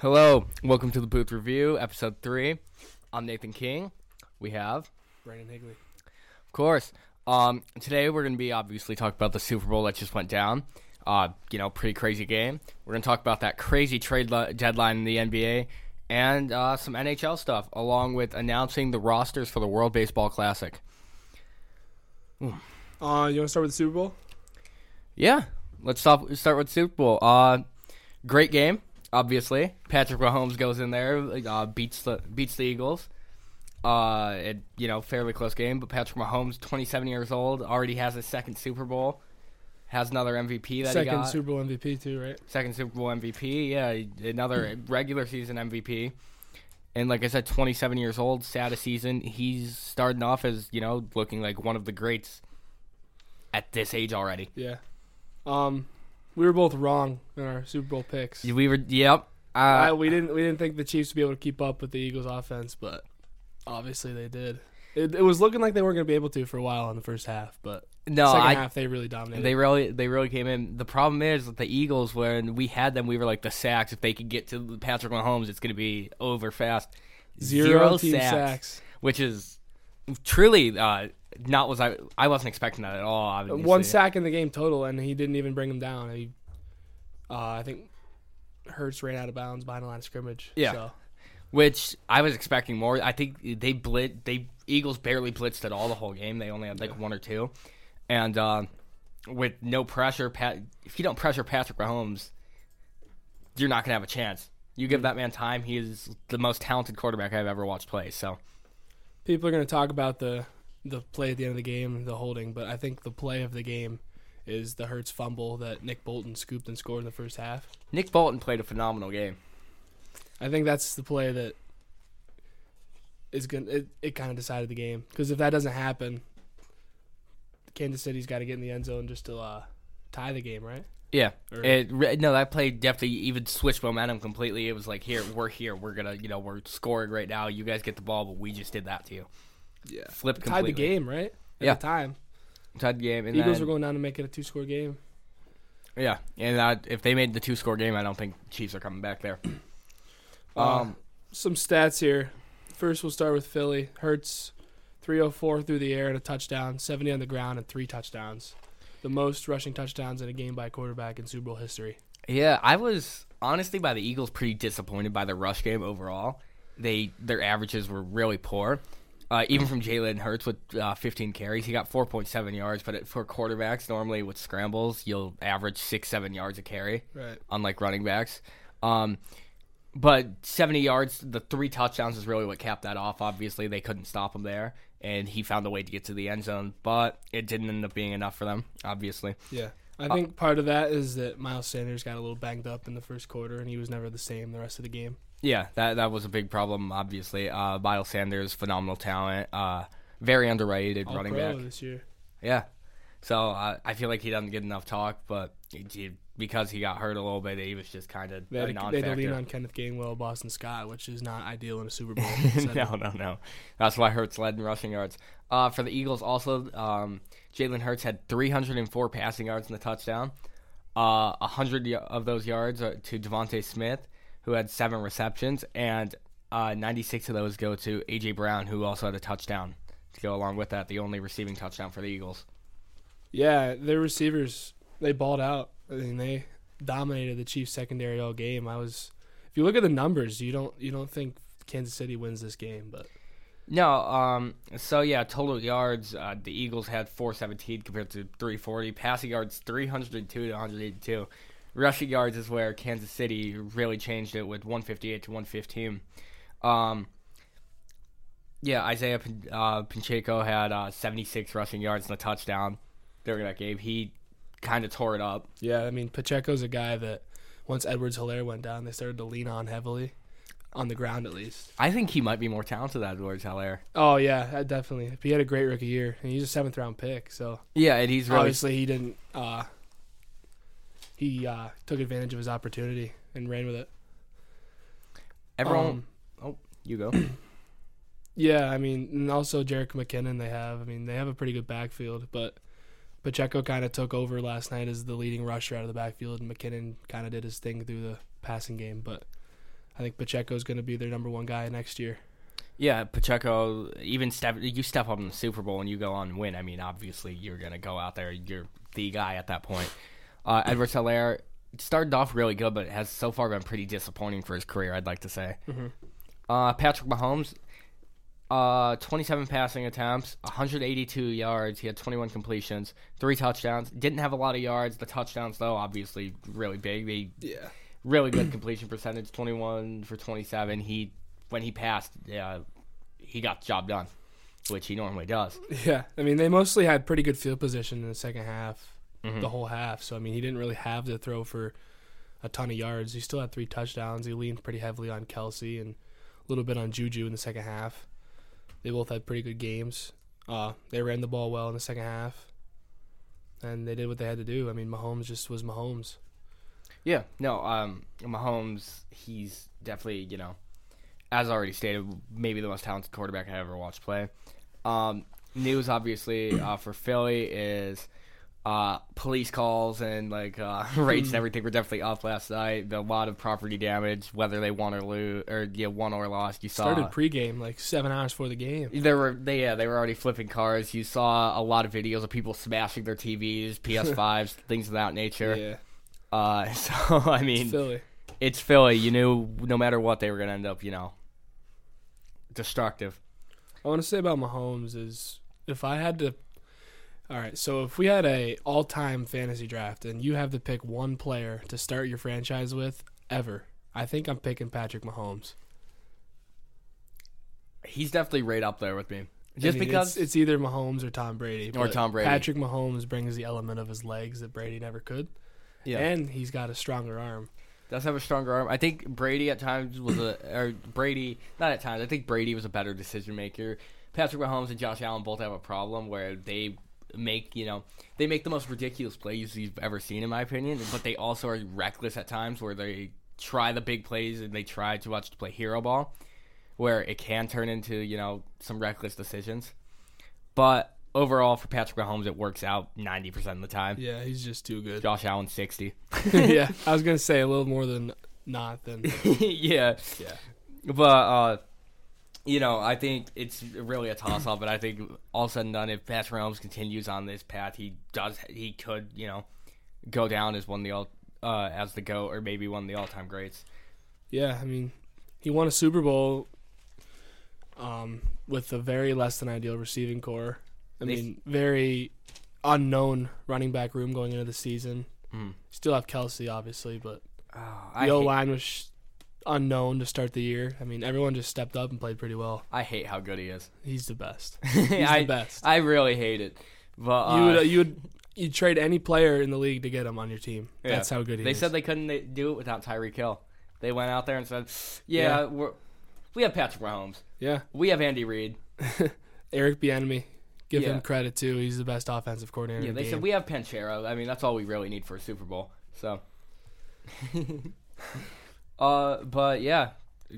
Hello, welcome to the Booth Review, episode three. I'm Nathan King. We have, Brandon Higley. of course, um, today we're going to be obviously talking about the Super Bowl that just went down. Uh, you know, pretty crazy game. We're going to talk about that crazy trade deadline in the NBA and uh, some NHL stuff, along with announcing the rosters for the World Baseball Classic. Uh, you want to start with the Super Bowl? Yeah, let's stop, start with Super Bowl. Uh, great game, obviously. Patrick Mahomes goes in there, uh, beats the beats the Eagles. Uh, it, you know, fairly close game, but Patrick Mahomes, 27 years old, already has his second Super Bowl. Has another MVP that Second he got. Super Bowl MVP too, right? second Super Bowl MVP. Yeah, another regular season MVP. And like I said, 27 years old, saddest season. He's starting off as you know looking like one of the greats at this age already. Yeah. Um, we were both wrong in our Super Bowl picks. We were, yep. Uh, I, we didn't we didn't think the Chiefs would be able to keep up with the Eagles' offense, but obviously they did. It, it was looking like they weren't going to be able to for a while in the first half, but no, second I, half they really dominated. they really, they really came in. The problem is that the Eagles, when we had them, we were like the sacks. If they could get to Patrick Mahomes, it's going to be over fast. Zero team sacks. which is truly uh, not was I. I wasn't expecting that at all. Obviously. One sack in the game total, and he didn't even bring him down. He, uh, I think, Hurts ran out of bounds behind the line of scrimmage. Yeah. So. which I was expecting more. I think they blit they Eagles barely blitzed at all the whole game. They only had like one or two, and uh, with no pressure, Pat, if you don't pressure Patrick Mahomes, you're not gonna have a chance. You give that man time; he is the most talented quarterback I've ever watched play. So people are going to talk about the the play at the end of the game, the holding, but I think the play of the game is the Hurts fumble that Nick Bolton scooped and scored in the first half. Nick Bolton played a phenomenal game. I think that's the play that is going it, it kind of decided the game because if that doesn't happen, Kansas City's got to get in the end zone just to uh, tie the game, right? Yeah, Or- it no that play definitely even switched momentum completely. It was like here we're here, we're gonna you know we're scoring right now. You guys get the ball, but we just did that to you. Yeah. Flipped Tied the game, right? At Yeah. the time. Tied the game. And Eagles then- were going down to make it a two score game. Yeah, and uh, if they made the two score game, I don't think Chiefs are coming back there. Uh, Um, some stats here. First, we'll start with Philly. Hurts, 304 through the air and a touchdown, 70 on the ground and three touchdowns. The most rushing touchdowns in a game by a quarterback in Super Bowl history. yeah, I was honestly by the Eagles pretty disappointed by the rush game overall. They their averages were really poor. Uh, even from Jalen Hurts with uh, 15 carries, he got 4.7 yards. But it, for quarterbacks, normally with scrambles, you'll average six, seven yards a carry. Right. unlike running backs. Um, but 70 yards, the three touchdowns is really what capped that off. Obviously, they couldn't stop him there, and he found a way to get to the end zone, but it didn't end up being enough for them, obviously. Yeah. I think part of that is that Miles Sanders got a little banged up in the first quarter and he was never the same the rest of the game. Yeah, that that was a big problem, obviously. Uh, Miles Sanders, phenomenal talent, uh, very underrated All running back. this year. Yeah. So uh, I feel like he doesn't get enough talk, but he, he- because he got hurt a little bit, he was just kind of They a had, to, non they had to lean on Kenneth Gainwell, Boston Scott, which is not ideal in a Super Bowl. no, no, no. That's why Hurts led in rushing yards. Uh, for the Eagles, also, um, Jalen Hurts had 304 passing yards in the touchdown. Uh, 100 of those yards to DeVonta Smith, who had seven receptions, and uh, 96 of those go to A.J. Brown, who also had a touchdown to go along with that, the only receiving touchdown for the Eagles. Yeah, their receivers they balled out. I mean, they dominated the Chiefs secondary all game. I was, if you look at the numbers, you don't you don't think Kansas City wins this game, but No, um, so yeah, total yards, uh, the Eagles had 417 compared to 340. Passing yards, 302 to 182. Rushing yards is where Kansas City really changed it with 158 to 115. Um, yeah, Isaiah uh, Pacheco had uh, 76 rushing yards and a touchdown during that game. He kind of tore it up. yeah, I mean Pacheco's a guy that once Edwards Helaire went down, they started to lean on heavily, on the ground at least. I think he might be more talented than Edwards Helaire. Oh yeah, uh, definitely. He had a great rookie year, and he's a seventh round pick. So Yeah, and he's really obviously he didn't. Uh, he uh, took advantage of his opportunity and ran with it. everyone. Um, you go. Yeah, I mean, and also Jerick McKinnon. They have. I mean, they have a pretty good backfield, but Pacheco kind of took over last night as the leading rusher out of the backfield, and McKinnon kind of did his thing through the passing game. But I think Pacheco is going to be their number one guy next year. Yeah, Pacheco. Even step you step up in the Super Bowl and you go on and win. I mean, obviously you're gonna go out there. You're the guy at that point. Uh, Edwards Helaire started off really good, but has so far been pretty disappointing for his career. I'd like to say. Mhm. Uh, Patrick Mahomes, uh, 27 passing attempts, 182 yards. He had 21 completions, three touchdowns. Didn't have a lot of yards. The touchdowns, though, obviously really big. They Yeah. really good completion percentage, 21 for 27. He when he passed, uh, he got the job done, which he normally does. Yeah. I mean, they mostly had pretty good field position in the second half, Mhm. the whole half. So, I mean, he didn't really have to throw for a ton of yards. He still had three touchdowns. He leaned pretty heavily on Kelce and a little bit on Juju in the second half. They both had pretty good games. Uh, they ran the ball well in the second half. And they did what they had to do. I mean, Mahomes just was Mahomes. Yeah, no, um, Mahomes, he's definitely, you know, as already stated, maybe the most talented quarterback I ever watched play. Um, news, obviously, uh, for Philly is uh, police calls and like uh, rates and everything were definitely up last night. A lot of property damage, whether they won or lose, or yeah, won or lost. You saw Started pregame like seven hours before the game. There were they yeah they were already flipping cars. You saw a lot of videos of people smashing their TVs, PS5s, things of that nature. Yeah. Uh, so I mean, It's Philly. it's Philly. You knew no matter what they were gonna end up, you know, destructive. I want to say about Mahomes is if I had to. All right, so if we had a all-time fantasy draft and you have to pick one player to start your franchise with ever, I think I'm picking Patrick Mahomes. He's definitely right up there with me. I Just mean, because it's, it's either Mahomes or Tom Brady. Or Tom Brady. Patrick Mahomes brings the element of his legs that Brady never could, yeah, and he's got a stronger arm. does have a stronger arm. I think Brady at times was a or Brady not at times. I think Brady was a better decision maker. Patrick Mahomes and Josh Allen both have a problem where they make you know they make the most ridiculous plays you've ever seen in my opinion, but they also are reckless at times where they try the big plays and they try too much to play hero ball, where it can turn into you know some reckless decisions. But overall, for Patrick Mahomes, it works out ninety percent of the time. Yeah, he's just too good. Josh Allen sixty. yeah, I was gonna say a little more than not than yeah. yeah. But uh you know, I think it's really a toss up, but I think all said and done, if Patrick Mahomes continues on this path, he does he could, you know, go down as one of the all uh as the GOAT or maybe one of the all time greats. Yeah, I mean, he won a Super Bowl um, with a very less than ideal receiving core. I They- mean, very unknown running back room going into the season. Mm. Still have Kelce, obviously, but Oh, the O line was unknown to start the year. I mean, everyone just stepped up and played pretty well. I hate how good he is. He's the best. He's I, the best. I really hate it. But uh, you would you would you trade any player in the league to get him on your team. Yeah. That's how good he they is. They said they couldn't do it without Tyreek Hill. They went out there and said, "Yeah, Yeah. we're we have Patrick Mahomes. yeah, We have Andy Reid. Eric Bieniemy. Give Yeah. him credit too. He's the best offensive coordinator. Yeah, the they said we have Panchero. I mean, that's all we really need for a Super Bowl. So, uh, but yeah,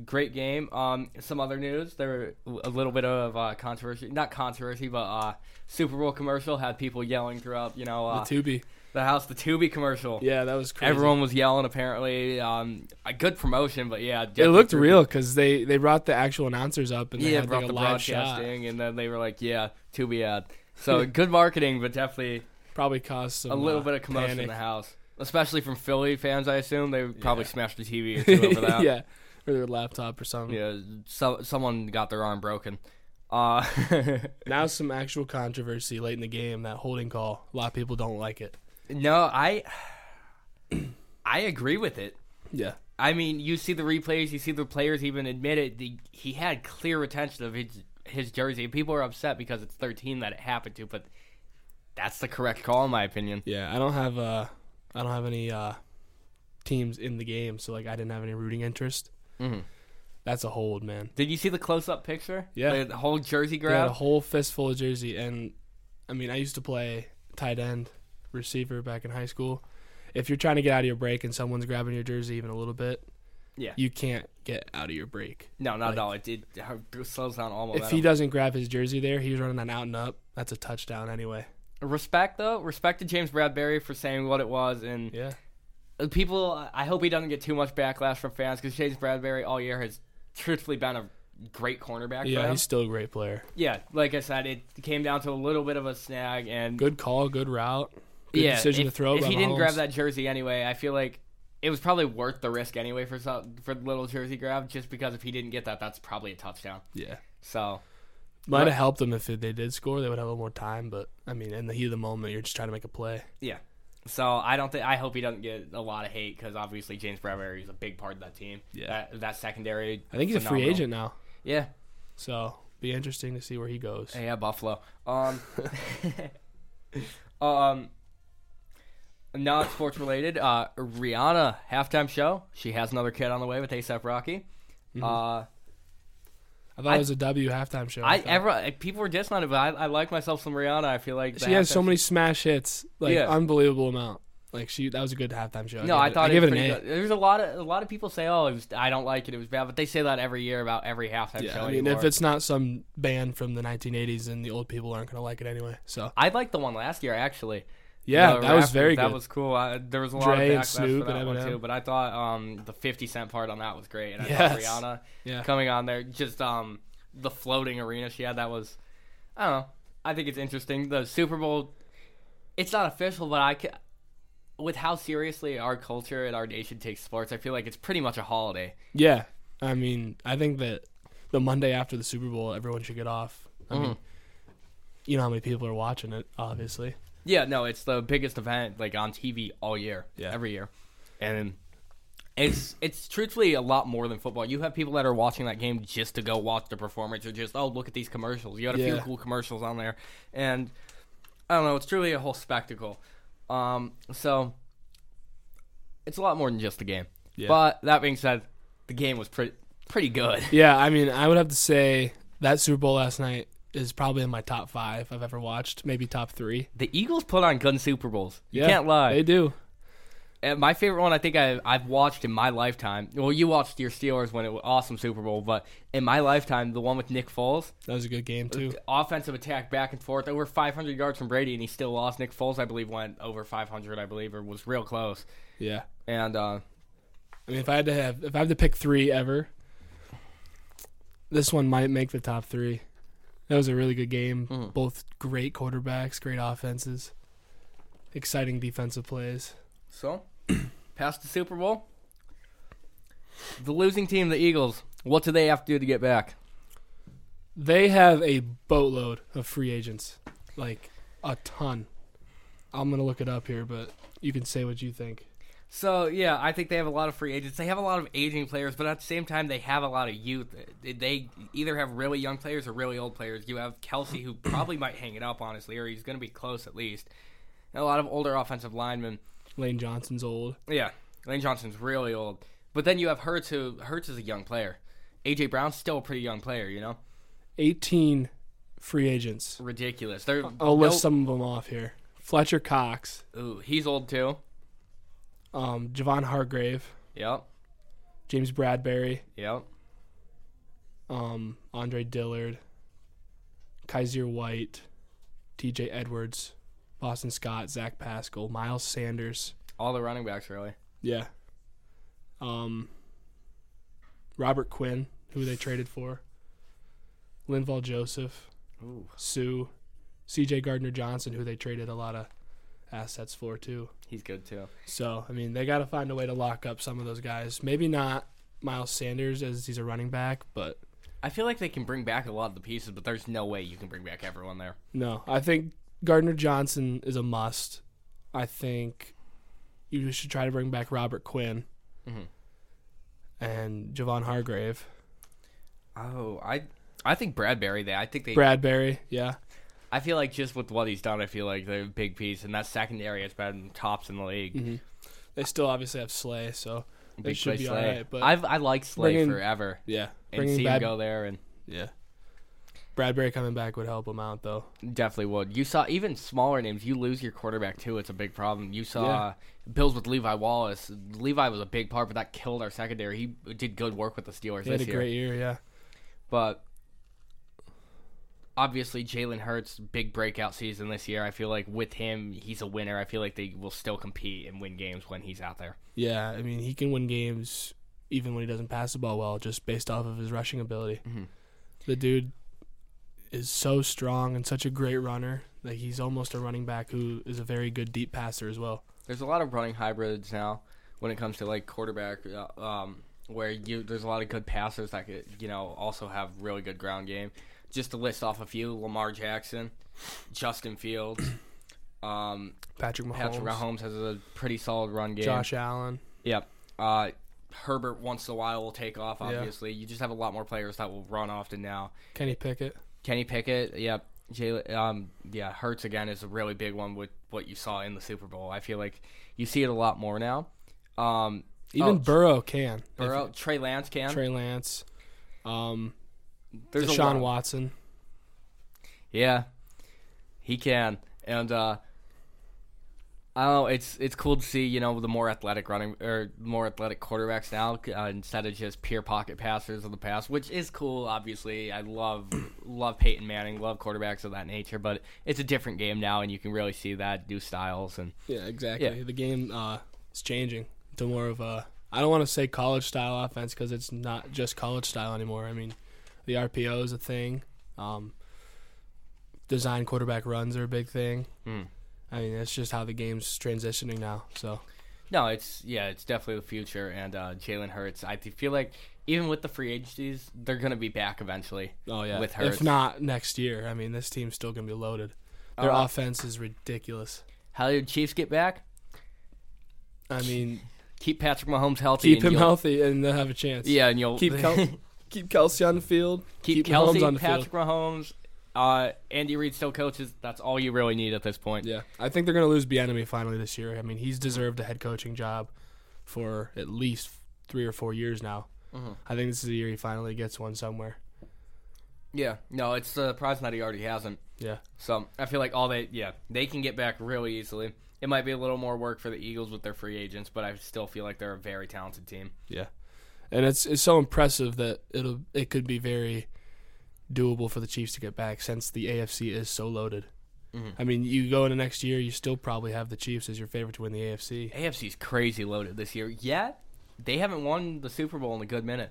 great game. Um, some other news. There were a little bit of uh, controversy, not controversy, but uh, Super Bowl commercial had people yelling throughout. You know, uh, the Tubi. the house, the Tubi commercial. Yeah, that was crazy. Everyone was yelling. Apparently, um, a good promotion, but yeah, It looked real because they, they brought the actual announcers up and they Yeah, had brought like the live shot. and then they were like, "Yeah, Tubi ad." So good marketing, but definitely Probably caused some a little uh, bit of commotion panic. in the house, especially from Philly fans. I assume they probably Yeah. smashed the TV or two over that. yeah, or their laptop or something. yeah. So someone got their arm broken. Uh, Now some actual controversy late in the game. That holding call. A lot of people don't like it. no, I I agree with it. Yeah, I mean, you see the replays, you see the players even admit it. The, he had clear retention of his his jersey. People are upset because it's 13 that it happened to, but that's the correct call in my opinion. yeah. I don't have uh, I don't have any uh, teams in the game, so like I didn't have any rooting interest. hmm That's a hold, man. Did you see the close up picture? Yeah. the whole jersey They had a grab. whole fistful of jersey, and I mean, I used to play tight end, receiver back in high school. If you're trying to get out of your break and someone's grabbing your jersey even a little bit, Yeah. you can't get out of your break. No, not like- at all. It, it, it slows down all If he doesn't grab his jersey there, he's running an out and up. That's a touchdown anyway. Respect though, respect to James Bradberry for saying what it was, and Yeah, people. I hope he doesn't get too much backlash from fans because James Bradberry all year has truthfully been a great cornerback. Yeah, he's still a great player. yeah. Like I said, it came down to a little bit of a snag, and Good call, good route, good yeah, decision if, to throw. If he didn't grab that jersey anyway, I feel like it was probably worth the risk anyway for some, for the little jersey grab. Just because if he didn't get that, that's probably a touchdown. yeah, So might have helped them if they did score. They would have a little more time. But I mean, in the heat of the moment, you're just trying to make a play. yeah. So I don't think I hope he doesn't get a lot of hate because obviously James Bradberry is a big part of that team. Yeah. That that secondary. I think he's a free agent now, Yeah. so be interesting to see where he goes. Yeah, Buffalo. Um, um, not sports related. Uh, Rihanna halftime show. She has another kid on the way with ASAP Rocky. Mhm. Uh, I thought I- it was a W halftime show. I thought. ever people were dissing on it, but I, I like myself some Rihanna. I feel like she has so many smash hits, like Yeah. unbelievable amount. Like she, that was a good halftime show. No, I it- thought I give it it an good. There's a lot of a lot of people say, "Oh, it was, I don't like it. It was bad," but they say that every year about every halftime Yeah, show. I mean, anymore. if it's not some band from the 1980s, then the old people aren't gonna like it anyway. So I liked the one last year actually. Yeah, that was very That good. That was cool. I, there was a lot Dre of and Snoop for that and one too, but I thought um, the 50 Cent part on that was great, and I Yes. thought Rihanna yeah, coming on there, just um, the floating arena she had, that was, I don't know. I think it's interesting. The Super Bowl, it's not official, but I ca with how seriously our culture and our nation takes sports, I feel like it's pretty much a holiday. yeah. I mean, I think that the Monday after the Super Bowl, everyone should get off. I mean, Mhm. you know how many people are watching it, obviously. Yeah, no, it's the biggest event like on TV all year, Yeah. every year, and it's it's truthfully a lot more than football. You have people that are watching that game just to go watch the performance, or just oh look at these commercials. You got a few cool commercials on there, and I don't know, it's truly a whole spectacle. Um, so it's a lot more than just a game. Yeah. But that being said, the game was pretty pretty good. Yeah, I mean, I would have to say that Super Bowl last night is probably in my top five I've ever watched, maybe top three. The Eagles put on gun Super Bowls. You Yeah, can't lie. They do. And my favorite one, I think I, I've watched in my lifetime. Well, you watched your Steelers when it was awesome Super Bowl, but in my lifetime, the one with Nick Foles, That was a good game too. offensive attack back and forth, over 500 yards from Brady, and he still lost. Nick Foles, I believe, went over 500, I believe, or was real close. Yeah. And uh, I mean, if I had to have, if I had to pick three ever, this one might make the top three. That was a really good game. Mhm. Both great quarterbacks, great offenses, exciting defensive plays. so, past the Super Bowl, the losing team, the Eagles, what do they have to do to get back? They have a boatload of free agents, like a ton. I'm gonna look it up here, but you can say what you think. So yeah, I think they have a lot of free agents. They have a lot of aging players, but at the same time, they have a lot of youth. They either have really young players or really old players. You have Kelce, who probably might hang it up, honestly, or he's going to be close at least. And a lot of older offensive linemen. Lane Johnson's old. Yeah, Lane Johnson's really old. But then you have Hurts, who Hurts is a young player. AJ Brown's still a pretty young player. You know, 18 free agents. ridiculous. They're I'll no- list some of them off here. Fletcher Cox, Ooh, he's old too. Um, Javon Hargrave, Yep, James Bradberry, yep. um, Andre Dillard, Kyzir White, T.J. Edwards, Boston Scott, Zach Pascal, Miles Sanders. All the running backs really. Yeah. Um, Robert Quinn, who they traded for. Linval Joseph, Ooh, Suh, C.J. Gardner Johnson, who they traded a lot of assets for too. he's good too. So I mean, they got to find a way to lock up some of those guys. Maybe not Miles Sanders as he's a running back, but I feel like they can bring back a lot of the pieces, but there's no way you can bring back everyone there. no, I think Gardner Johnson is a must. I think you should try to bring back Robert Quinn Mhm. and Javon Hargrave, Oh, I I think Bradberry. They I think they. Bradberry. Yeah, I feel like just with what he's done, I feel like they're a big piece, and that secondary has been tops in the league. hmm they still obviously have Slay, so they should be Slay. alright. But I've I liked Slay bringing- forever, yeah, and see Brad- him go there, and yeah, Bradberry coming back would help him out though. definitely would. You saw even smaller names. You lose your quarterback too. It's a big problem. You saw Bills with Levi Wallace. Levi was a big part, but that killed our secondary. He did good work with the Steelers He had this a year. great year. Yeah, But obviously Jalen Hurts big breakout season this year. I feel like with him, he's a winner. I feel like they will still compete and win games when he's out there. Yeah, I mean he can win games even when he doesn't pass the ball well, just based off of his rushing ability. Mhm. The dude is so strong and such a great runner. Like he's almost a running back who is a very good deep passer as well. There's a lot of running hybrids now when it comes to like quarterback, uh, um, where you there's a lot of good passers that could you know also have really good ground game. Just to list off a few: Lamar Jackson, Justin Fields, um, Patrick Mahomes, Patrick Mahomes has a pretty solid run game. Josh Allen. Yep. Uh, Herbert once in a while will take off. Yeah. Obviously, you just have a lot more players that will run often now. Kenny Pickett. Kenny Pickett, yep. Jalen, um, yeah, Hurts again is a really big one with what you saw in the Super Bowl. I feel like you see it a lot more now. Um, Even Oh, Burrow can. Burrow, Trey Lance can. Trey Lance. Um, There's a Deshaun lot- Watson. Yeah, he can, and uh, I don't know. It's it's cool to see you know the more athletic running or more athletic quarterbacks now uh, instead of just pure pocket passers of the past, which is cool. Obviously, I love love Peyton Manning, love quarterbacks of that nature, but it's a different game now, and you can really see that new styles and Yeah, exactly. Yeah. The game uh, is changing to more of a. I don't want to say college style offense because it's not just college style anymore. I mean, the RPO is a thing. Um, design quarterback runs are a big thing. Hmm. I mean, it's just how the game's transitioning now. So No, it's yeah, it's definitely the future. And uh, Jalen Hurts, I feel like even with the free agencies, they're gonna be back eventually. oh yeah, With Hurts. if not next year, I mean, this team's still gonna be loaded. Their Uh, offense is ridiculous. How did Chiefs get back? I mean, Keep Patrick Mahomes healthy. keep him healthy and they'll have a chance. Yeah, and you'll Keep Kel- keep Kelce on the field. keep, keep Kelce, Mahomes on the Patrick Mahomes. Uh, Andy Reid still coaches. That's all you really need at this point. Yeah, I think they're going to lose Bieniemy finally this year. I mean, he's deserved a head coaching job for at least three or four years now. Mhm. I think this is the year he finally gets one somewhere. Yeah, no, it's surprising that he already hasn't. Yeah, So I feel like all they, yeah, they can get back really easily. It might be a little more work for the Eagles with their free agents, but I still feel like they're a very talented team. yeah, and it's it's so impressive that it'll it could be very doable for the Chiefs to get back since the AFC is so loaded. Mhm. I mean, you go into next year, you still probably have the Chiefs as your favorite to win the AFC. AFC's crazy loaded this year. Yet they haven't won the Super Bowl in a good minute.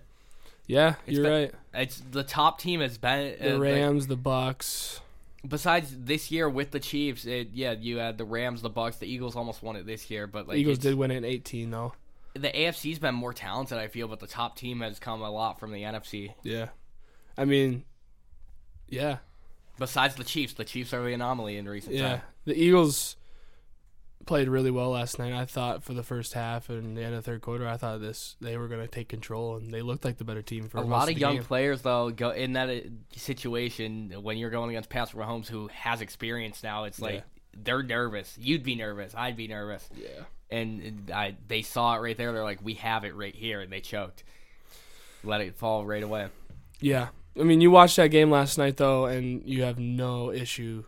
Yeah, It's you're been- right. It's the top team has been uh, The Rams, the Bucs. besides this year with the Chiefs. It, yeah, you had the Rams, the Bucs, the Eagles almost won it this year, but like Eagles did win it in 18 though. The AFC's been more talented. I feel, but the top team has come a lot from the NFC. Yeah, I mean, yeah, Besides the Chiefs, the Chiefs are the anomaly in recent Yeah, time. the Eagles played really well last night. I thought for the first half and the end of the third quarter, I thought this they were going to take control, and they looked like the better team for A lot of young game. players though go in that uh, situation when you're going against Patrick Mahomes, who has experience now. It's like Yeah. they're nervous. You'd be nervous. I'd be nervous. Yeah, and I, they saw it right there. They're like, "We have it right here," and they choked. Let it fall right away. yeah. I mean, you watched that game last night though, and you have no issue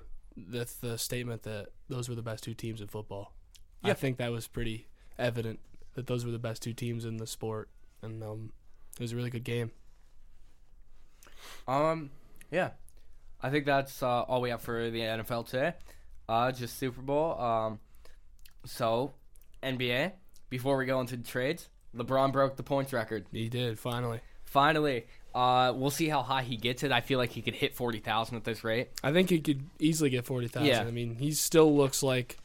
with the statement that those were the best two teams in football. I think that was pretty evident that those were the best two teams in the sport, and um, it was a really good game. Um, yeah, I think that's uh, all we have for the NFL today. Uh, just Super Bowl. Um, so NBA. Before we go into the trades, LeBron broke the points record. He did finally. Finally, uh, we'll see how high he gets it. I feel like he could hit forty thousand at this rate. I think he could easily get forty thousand. Yeah. I mean, he still looks like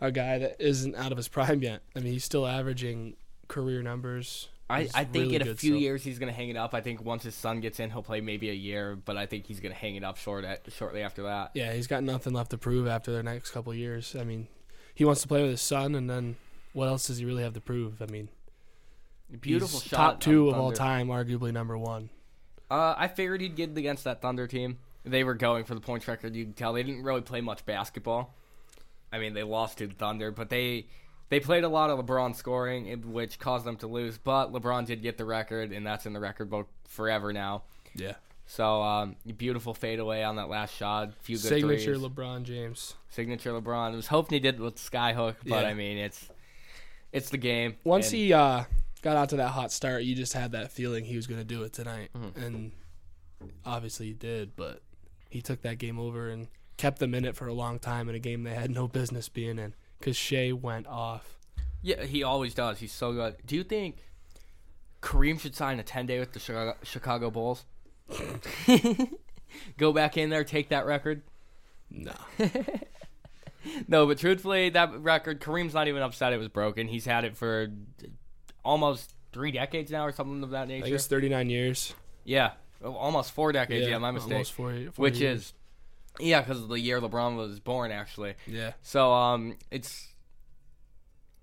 a guy that isn't out of his prime yet. I mean, he's still averaging career numbers. I, I think really in a few still. years he's gonna hang it up. I think once his son gets in, he'll play maybe a year, but I think he's gonna hang it up short at, shortly after that. Yeah, he's got nothing left to prove after the next couple of years. I mean, he wants to play with his son, and then what else does he really have to prove? I mean, Beautiful he's shot. top two of all time, arguably number one. Uh, I figured he'd get against that Thunder team. They were going for the points record. You can tell they didn't really play much basketball. I mean, they lost to the Thunder, but they they played a lot of LeBron scoring, which caused them to lose. But LeBron did get the record, and that's in the record book forever now. Yeah, So um, beautiful fadeaway on that last shot. Few good signature threes. LeBron James. signature LeBron. I was hoping he did with Skyhook, but Yeah. I mean, it's it's the game. Once and- he uh, got out to that hot start, you just had that feeling he was going to do it tonight, Mhm. and obviously he did. But he took that game over and kept them in it for a long time in a game they had no business being in because Shai went off. Yeah, he always does. He's so good. Do you think Kareem should sign a 10 day with the Chicago, Chicago Bulls? Go back in there, take that record? No. No, but truthfully, that record, Kareem's not even upset it was broken. He's had it for almost three decades now or something of that nature. I think it's 39 years. Yeah, almost four decades. Yeah, my mistake. Almost four, four Which years. is, yeah, because of the year LeBron was born, actually. yeah. So um, it's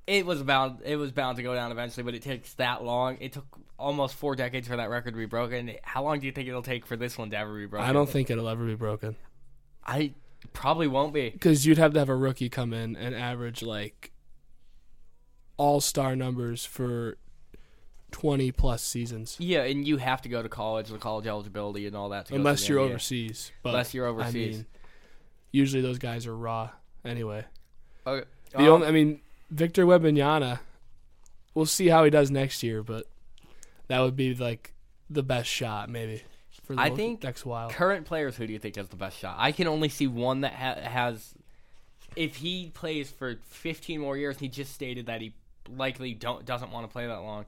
it was bound it was bound to go down eventually, but it takes that long. It took almost four decades for that record to be broken. How long do you think it'll take for this one to ever be broken? I don't think it'll ever be broken I probably won't be. because you'd have to have a rookie come in and average like all star numbers for 20 plus seasons. Yeah, and you have to go to college, the college eligibility, and all that. To go to Unless you're NBA. overseas. But Unless you're I overseas. mean, usually those guys are raw anyway. Okay. The Um, only, I mean, Victor Wembanyama, we'll see how he does next year, but that would be like the best shot maybe for the I think next while. current players, who do you think has the best shot? I can only see one that ha- has. If he plays for 15 more years, he just stated that he likely don't doesn't want to play that long.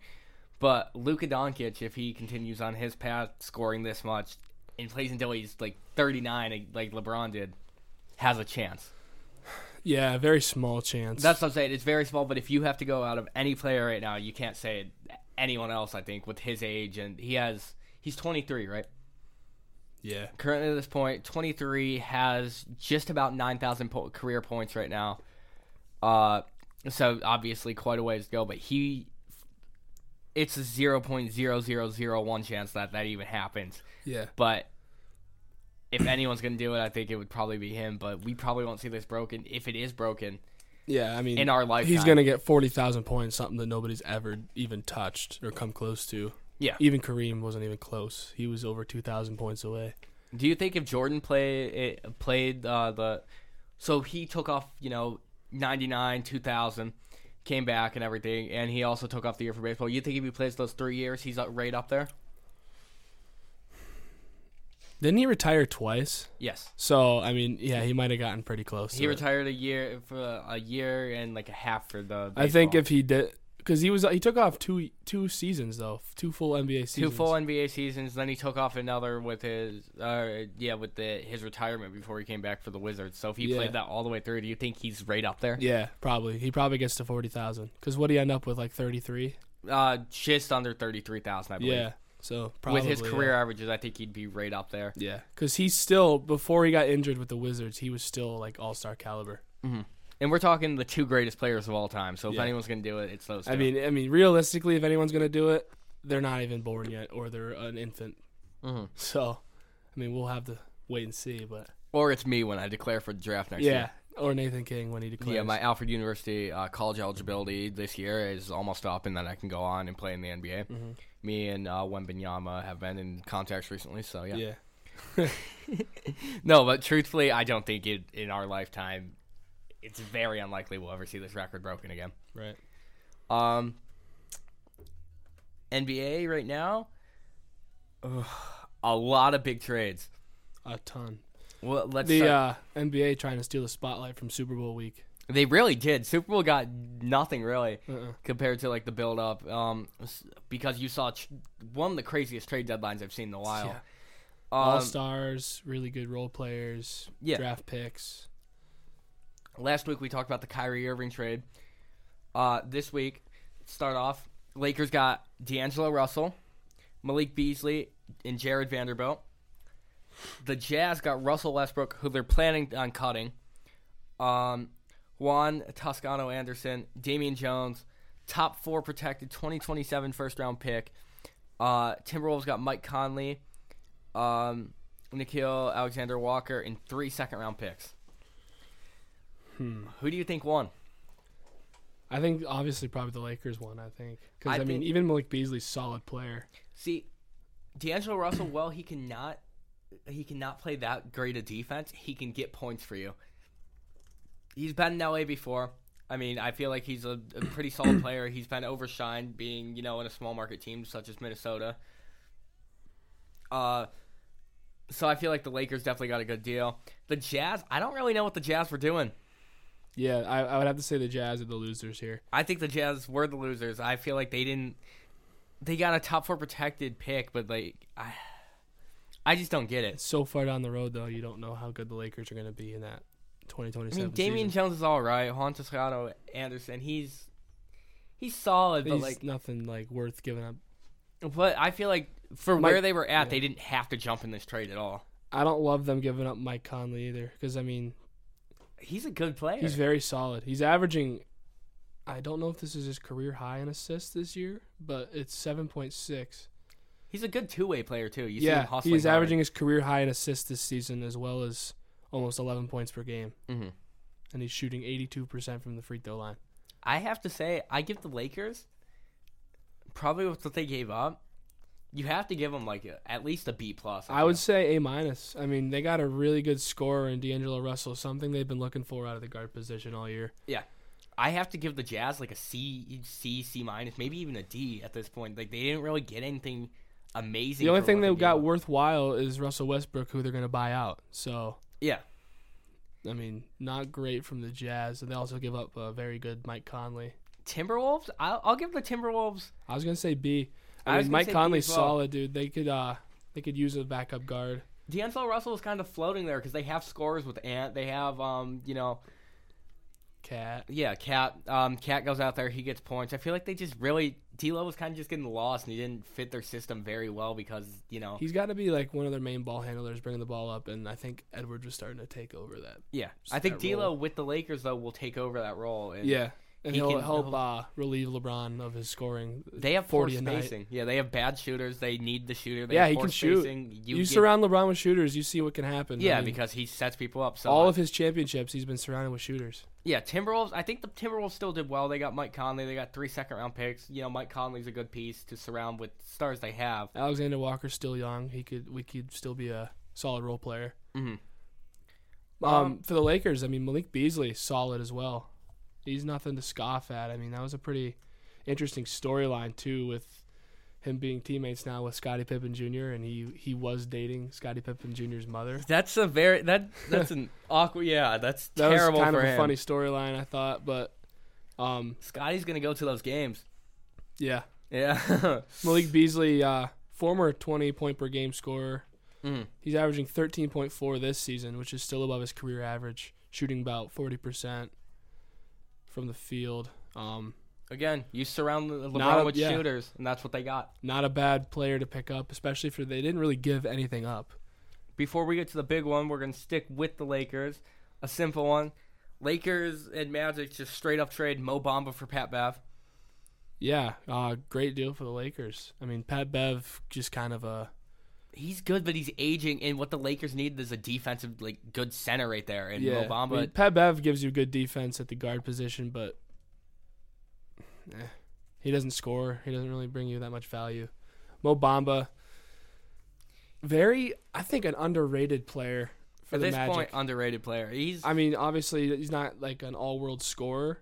But Luka Doncic, if he continues on his path, scoring this much, and plays until he's like 39, like LeBron did, has a chance. Yeah, very small chance. That's what I'm saying. It's very small, but if you have to go out of any player right now, you can't say anyone else. I think with his age and he has, he's 23, right? Yeah. currently at this point, 23 has just about 9,000 po- career points right now. Uh, so obviously quite a ways to go, but he, it's a 0.0001 chance that that even happens. Yeah. But if anyone's gonna do it, I think it would probably be him. But we probably won't see this broken. If it is broken Yeah, I mean, in our lifetime, he's going to get 40,000 points, something that nobody's ever even touched or come close to. Yeah. Even Kareem wasn't even close. He was over 2,000 points away. Do you think if Jordan play it, played uh, the, so he took off, you know, ninety nine, two thousand, came back and everything, and he also took off the year for baseball. You think if he plays those three years, he's right up there? Didn't he retire twice? Yes, So, I mean, yeah, he might have gotten pretty close. he to it. retired a year for a year and like a half for the. I think if he did, because he was he took off two two seasons though, two full NBA seasons. two full NBA seasons, then he took off another with his, uh, yeah, with the his retirement before he came back for the Wizards. So if he Yeah. played that all the way through, do you think he's right up there? Yeah, probably. He probably gets to forty thousand. Because what would he end up with, like thirty three? Uh, just under thirty three thousand, I believe. Yeah. So probably with his career yeah. averages, I think he'd be right up there. Yeah, because he's still before he got injured with the Wizards, he was still like all star caliber. And we're talking the two greatest players of all time. So if Yeah. anyone's gonna do it, it's those two. I mean, I mean, realistically, if anyone's gonna do it, they're not even born yet, or they're an infant. Mhm. So, I mean, we'll have to wait and see. But or it's me when I declare for the draft next yeah, year. or Nathan King when he declares. Yeah, my Alfred University uh, college eligibility this year is almost up, and then I can go on and play in the NBA. Mhm. Me and uh, Wembanyama have been in contacts recently, so yeah. yeah. No, but truthfully, I don't think it in our lifetime. It's very unlikely we'll ever see this record broken again. right. Um, NBA right now, ugh, a lot of big trades. A ton. Well, let's the uh, NBA trying to steal the spotlight from Super Bowl week. They really did. Super Bowl got nothing really Uh-uh. compared to like the build up. Um, because you saw one of the craziest trade deadlines I've seen in a while. Yeah. All Um, stars, really good role players, Yeah. draft picks. Last week we talked about the Kyrie Irving trade. Uh, this week, start off, Lakers got D'Angelo Russell, Malik Beasley, and Jarred Vanderbilt. The Jazz got Russell Westbrook, who they're planning on cutting. Um, Juan Toscano Anderson, Damian Jones, top four protected 2027 first round pick. Uh, Timberwolves got Mike Conley, um, Nickeil Alexander Walker, and three second round picks. Hmm. Who do you think won? I think obviously probably the Lakers won. I think because I I, mean even Malik Beasley's solid player. See, D'Angelo Russell, well, he cannot he cannot play that great a defense. He can get points for you. He's been in LA before. I mean, I feel like he's a, a pretty solid player. He's been overshined being, you know, in a small market team such as Minnesota. Uh, so I feel like the Lakers definitely got a good deal. The Jazz, I don't really know what the Jazz were doing. Yeah, I, I would have to say the Jazz are the losers here. I think the Jazz were the losers. I feel like they didn't. They got a top four protected pick, but like I, I just don't get it. It's so far down the road though, you don't know how good the Lakers are going to be in that I 2027 mean, Damian season. Jones is all right. Juan Toscano Anderson, he's he's solid, but He's like, nothing like worth giving up. but I feel like for Mike- where they were at, yeah. they didn't have to jump in this trade at all. I don't love them giving up Mike Conley either because I mean He's a good player. he's very solid. He's averaging. I don't know if this is his career high in assists this year, but it's 7.6. He's a good two way player too. You yeah, he's averaging his career high in assists this season as well as almost 11 points per game, hmm and he's shooting 82% from the free throw line. I have to say, I give the Lakers probably with what they gave up. You have to give them like a, at least a B plus. I would say A minus. I mean, they got a really good scorer in D'Angelo Russell, something they've been looking for out of the guard position all year. Yeah, I have to give the Jazz like a C, C, C minus, maybe even a D at this point. Like they didn't really get anything amazing. The only thing they gave got worthwhile is Russell Westbrook, who they're going to buy out. So, yeah, I mean, not great from the Jazz. And they also give up a very good Mike Conley. Timberwolves. I'll, I'll give the Timberwolves. I was going to say B. I I mean, Mike Conley's well. solid, dude. They could uh they could use a backup guard. D'Angelo Russell is kind of floating there because they have scores with Ant. They have um, you know, Cat. yeah, Cat. Um, Cat goes out there, he gets points. I feel like they just really D'Lo was kind of just getting lost, and he didn't fit their system very well because you know, He's got to be like one of their main ball handlers, bringing the ball up, and I think Edwards was starting to take over that. yeah. I think that role. D'Lo with the Lakers though will take over that role. And Yeah, and He will can- help uh, relieve LeBron of his scoring. They have poor 40 a night. spacing. Yeah, they have bad shooters. They need the shooter. They Yeah, have he can shoot. spacing. You, get- surround LeBron with shooters, you see what can happen. I Yeah, mean, because he sets people up. So all I- of his championships, he's been surrounded with shooters. yeah, Timberwolves. I think the Timberwolves still did well. They got Mike Conley. They got three second round picks. You know, Mike Conley's a good piece to surround with stars they have. Alexander Walker's still young. He could we could still be a solid role player. hmm Um, Um, for the Lakers, I mean Malik Beasley solid as well. He's nothing to scoff at. I mean that was a pretty interesting storyline too with him being teammates now with Scottie Pippen Jr. and he he was dating Scottie Pippen Jr.'s mother. That's a very that that's an awkward. Yeah, that's That terrible was kind of a him. funny storyline I thought, but um Scottie's gonna go to those games. yeah. Yeah. Malik Beasley, uh, former 20 point per game scorer. Mhm. He's averaging 13.4 this season, which is still above his career average, shooting about 40% from the field. Um, Again, you surround LeBron a- with yeah. shooters, and that's what they got. not a bad player to pick up, especially for they didn't really give anything up. Before we get to the big one, we're gonna stick with the Lakers. A simple one. Lakers and Magic just straight up trade Mo Bamba for Pat Bev. Yeah, uh, great deal for the Lakers. I mean, Pat Bev just kind of a He's good, but he's aging, and what the Lakers need is a defensive, like, good center right there. And yeah. Mo Bamba, I mean, Pat Bev gives you good defense at the guard position, but eh, he doesn't score. He doesn't really bring you that much value. Mobamba, very, I think, an underrated player for at the this Magic. point, underrated player. He's I mean, obviously, he's not like an all-world scorer,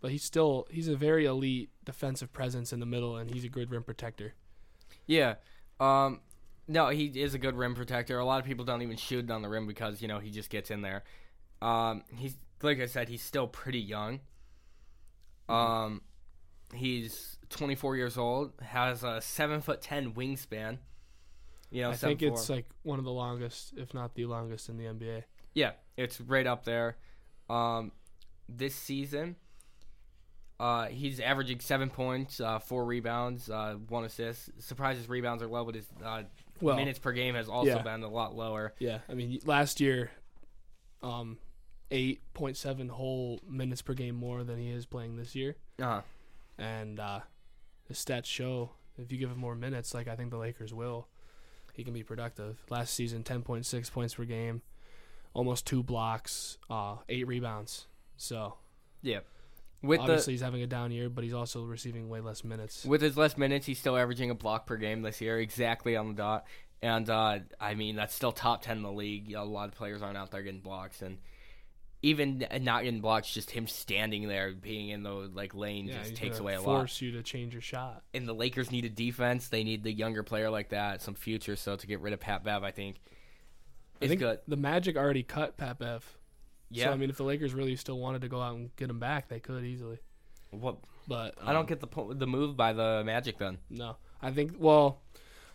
but he's still he's a very elite defensive presence in the middle, and he's a good rim protector. Yeah. Um, no, he is a good rim protector. A lot of people don't even shoot on the rim because you know he just gets in there. Um, he's like I said, he's still pretty young. Um, he's 24 years old, has a seven foot ten wingspan. You know, I think 7'4". it's like one of the longest, if not the longest, in the NBA. Yeah, it's right up there. Um, this season, uh, he's averaging seven points, uh, four rebounds, uh, one assist. Surprises rebounds are low, but his uh, Well, minutes per game has also yeah. been a lot lower. Yeah, I mean last year, um, eight point seven whole minutes per game more than he is playing this year, Uh-huh. and uh, the stats show if you give him more minutes, like I think the Lakers will, he can be productive. Last season, ten point six points per game, almost two blocks, uh, eight rebounds. So With obviously he's having a down year, but he's also receiving way less minutes. with his less minutes, he's still averaging a block per game this year, exactly on the dot. And uh, I mean, that's still top ten in the league. You know, a lot of players aren't out there getting blocks, and even not getting blocks, just him standing there, being in the like lane, yeah, just takes away a lot. force you to change your shot. and the Lakers need a defense. They need the younger player like that, some future. So to get rid of Pat Bev, I think I think good. the Magic already cut Pat Bev. Yeah. So I mean, if the Lakers really still wanted to go out and get him back, they could easily. what? But I don't um, get the po- the move by the Magic then. No, I think. Well,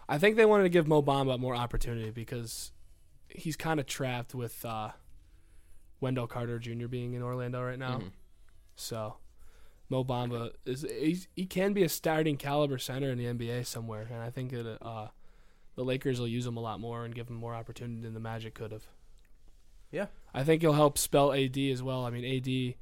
I think they wanted to give Mo Bamba more opportunity because he's kind of trapped with uh, Wendell Carter Jr. being in Orlando right now. Mhm. So Mo Bamba is he's, he can be a starting caliber center in the NBA somewhere, and I think that uh, the Lakers will use him a lot more and give him more opportunity than the Magic could have. Yeah. I think he'll help spell AD as well. I mean, AD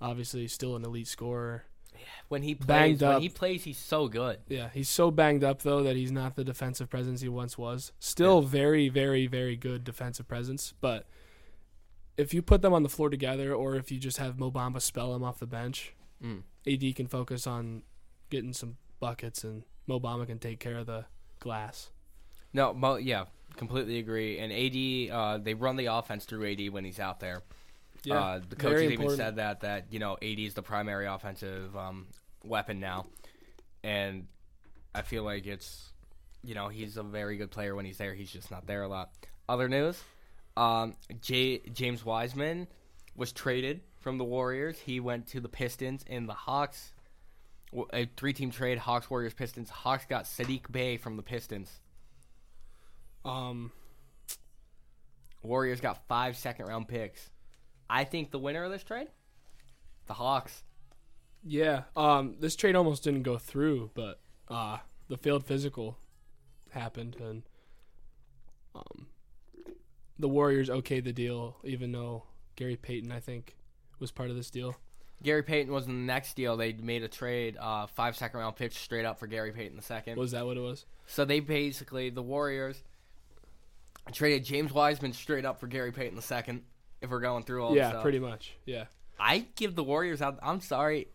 obviously still an elite scorer. Yeah, When he plays, Banged when up. he plays, he's so good. Yeah, he's so banged up though that he's not the defensive presence he once was. Still very, very, very good defensive presence, but if you put them on the floor together, or if you just have Mo Bamba spell him off the bench, Mm. AD can focus on getting some buckets, and Mo Bamba can take care of the glass. No, Mo, yeah, completely agree. And AD, uh, they run the offense through AD when he's out there. uh, the coaches even said that that you know AD is the primary offensive um, weapon now, and I feel like it's you know he's a very good player when he's there. He's just not there a lot. Other news, um, J- James Wiseman was traded from the Warriors. He went to the Pistons and the Hawks. A three-team trade: Hawks, Warriors, Pistons. Hawks got Sadiq Bey from the Pistons. Um, Warriors got five second-round picks. I think the winner of this trade, the Hawks. yeah. Um, this trade almost didn't go through, but uh, the failed physical happened, and um, the Warriors okayed the deal, even though Gary Payton, I think, was part of this deal. Gary Payton was in the next deal. They made a trade, uh, five second round picks straight up for Gary Payton the second. Was that what it was? So they basically the Warriors traded James Wiseman straight up for Gary Payton the second. If we're going through all, yeah, pretty much. Yeah. I give the Warriors out. I'm sorry,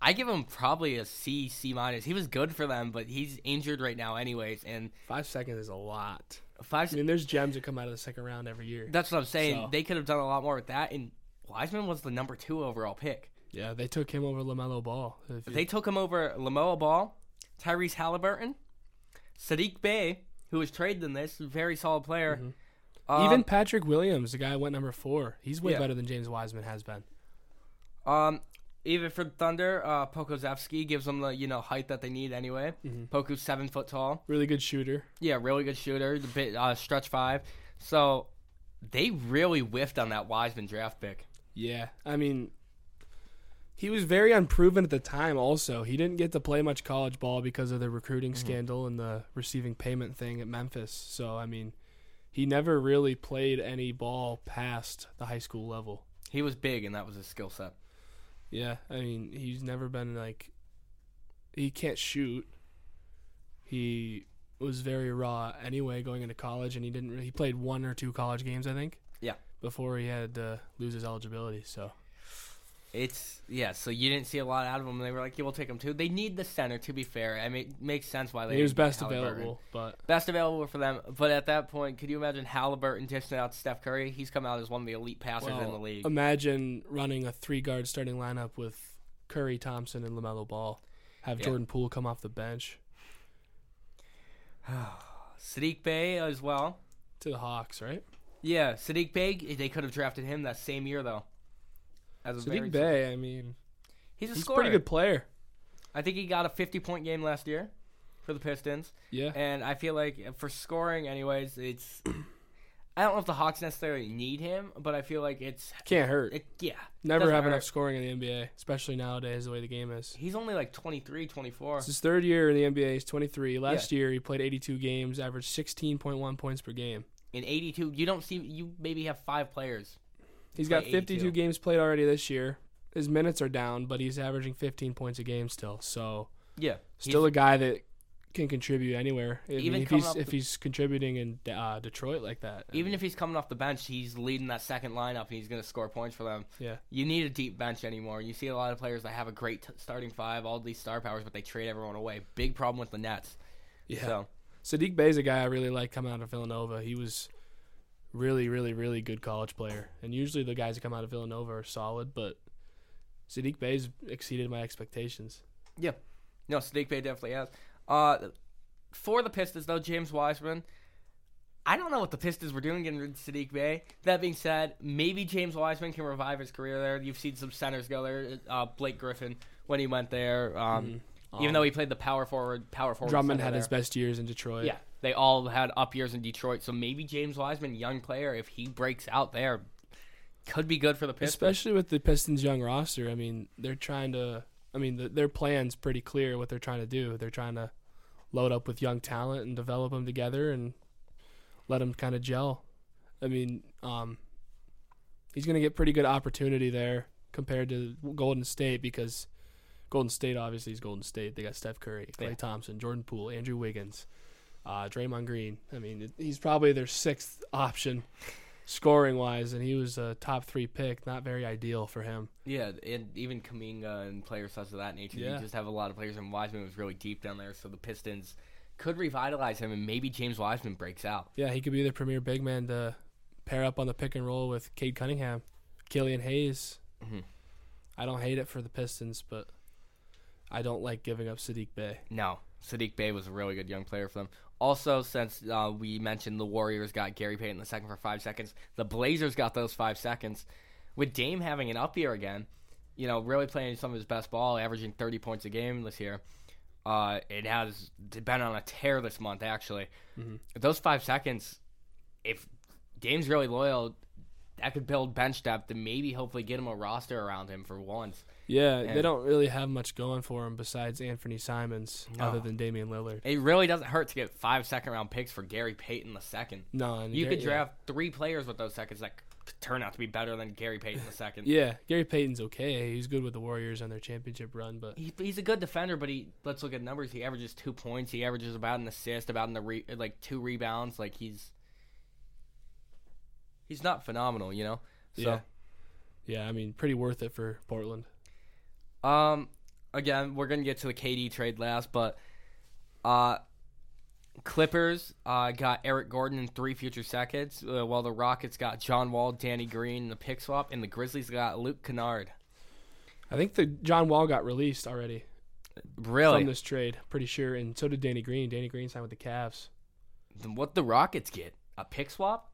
I give him probably a C, C minus. He was good for them, but he's injured right now, anyways. And Five seconds is a lot. five. I mean, there's gems that come out of the second round every year. That's what I'm saying. So- They could have done a lot more with that. And Wiseman was the number two overall pick. Yeah, they took him over Lamelo Ball. If you- They took him over Lamelo Ball, Tyrese Halliburton, Sadiq Bey, who was traded in this, very solid player. Um, Mm-hmm. even Patrick Williams, the guy who went number four, he's way Yeah. better than James Wiseman has been. um, even for Thunder, uh, Pokusevski gives them the you know height that they need anyway. Mm-hmm. Poku's seven foot tall. Really good shooter. Yeah, really good shooter. The bit uh, stretch five. So they really whiffed on that Wiseman draft pick. Yeah, I mean, he was very unproven at the time. Also, he didn't get to play much college ball because of the recruiting mm-hmm. scandal and the receiving payment thing at Memphis. So, I mean, he never really played any ball past the high school level. He was big, and that was his skill set. Yeah, I mean, he's never been like he can't shoot. He was very raw anyway going into college, and he didn't. Really, he played one or two college games, I think. Yeah. Before he had to lose his eligibility, so It's yeah. So you didn't see a lot out of him. and They were like, "Yeah, we'll take him too." They need the center. To be fair, I mean, it makes sense why they. he was best available. But Best available for them. But at that point, could you imagine Halliburton dishing out Steph Curry? He's come out as one of the elite passers in the league. imagine running a three guard starting lineup with Curry, Thompson, and Lamelo Ball. Have Yeah. Jordan Poole come off the bench Sadiq Bey as well. to the Hawks, right? Yeah, Sadiq Bey. They could have drafted him that same year though. As a Sadiq Bey, I mean, he's a he's scorer. pretty good player. I think he got a 50 point game last year for the Pistons, Yeah. and I feel like for scoring, anyways, it's. I don't know if the Hawks necessarily need him, but I feel like it's. Can't hurt. It, yeah, Never have hurt. enough scoring in the NBA, especially nowadays the way the game is. He's only like 23, 24. It's his third year in the NBA. He's 23. Last year, he played 82 games, averaged 16.1 points per game. In 82, you don't see. You maybe have five players. He's got 52 82. games played already this year. His minutes are down, but he's averaging 15 points a game still. So Yeah, still a guy that can contribute anywhere. I mean, Even if he's if the- he's contributing in uh, Detroit like that. I Even mean, if he's coming off the bench, he's leading that second lineup and he's going to score points for them. yeah, You need a deep bench anymore. You see a lot of players that have a great t- starting five, all these star powers, but they trade everyone away. Big problem with the Nets. yeah. So, Sadiq Bey's a guy I really like coming out of Villanova. He was really, really, really good college player. And usually the guys that come out of Villanova are solid, but Sadiq Bey's exceeded my expectations. Yeah. No, Sadiq Bey definitely has. Uh, for the Pistons, though, James Wiseman, I don't know what the Pistons were doing getting rid of Sadiq Bey. That being said, maybe James Wiseman can revive his career there. You've seen some centers go there. Uh, Blake Griffin when he went there, um, even Um, though he played the power forward, power forward. Drummond had his best years in Detroit. Yeah, they all had up years in Detroit. So maybe James Wiseman, young player, if he breaks out there, could be good for the Pistons. Especially with the Pistons' young roster. I mean, they're trying to. I mean, the, their plan's pretty clear what they're trying to do. They're trying to load up with young talent and develop them together and let them kind of gel. I mean, um, he's going to get pretty good opportunity there compared to Golden State because Golden State obviously is Golden State. They got Steph Curry, Clay Yeah. Thompson, Jordan Poole, Andrew Wiggins, uh, Draymond Green. I mean, he's probably their sixth option scoring wise, and he was a top three pick. Not very ideal for him. Yeah, and even Kuminga and players such of that nature. Yeah. You just have a lot of players, and Wiseman was really deep down there, so the Pistons could revitalize him, and maybe James Wiseman breaks out. Yeah, he could be the premier big man to pair up on the pick and roll with Cade Cunningham, Killian Hayes. Mhm. I don't hate it for the Pistons, but I don't like giving up Sadiq Bey. No, Sadiq Bey was a really good young player for them. Also, since uh, we mentioned the Warriors got Gary Payton the second for five seconds, the Blazers got those five seconds. With Dame having an up year again, you know, really playing some of his best ball, averaging 30 points a game this year. Uh, it has been on a tear this month, actually. Those five seconds, if Dame's really loyal, that could build bench depth and maybe hopefully get him a roster around him for once. Yeah, they don't really have much going for him besides Anthony Simons, No. other than Damian Lillard. It really doesn't hurt to get five second round picks for Gary Payton the second. No, and You Gary- could draft three players with those seconds that could turn out to be better than Gary Payton the second. Yeah, yeah, Gary Payton's okay. He's good with the Warriors on their championship run, but He, he's a good defender, but he let's look at numbers. He averages two points. He averages about an assist, about in the re, like two rebounds. Like he's he's not phenomenal, you know. So yeah, yeah. I mean, pretty worth it for Portland. Um, again, we're gonna get to the KD trade last, but uh, Clippers uh got Eric Gordon and three future seconds, uh, while the Rockets got John Wall, Danny Green, the pick swap, and the Grizzlies got Luke Kennard. I think the John Wall got released already Really, from this trade. Pretty sure, and so did Danny Green. Danny Green signed with the Cavs. Then what the Rockets get? A pick swap?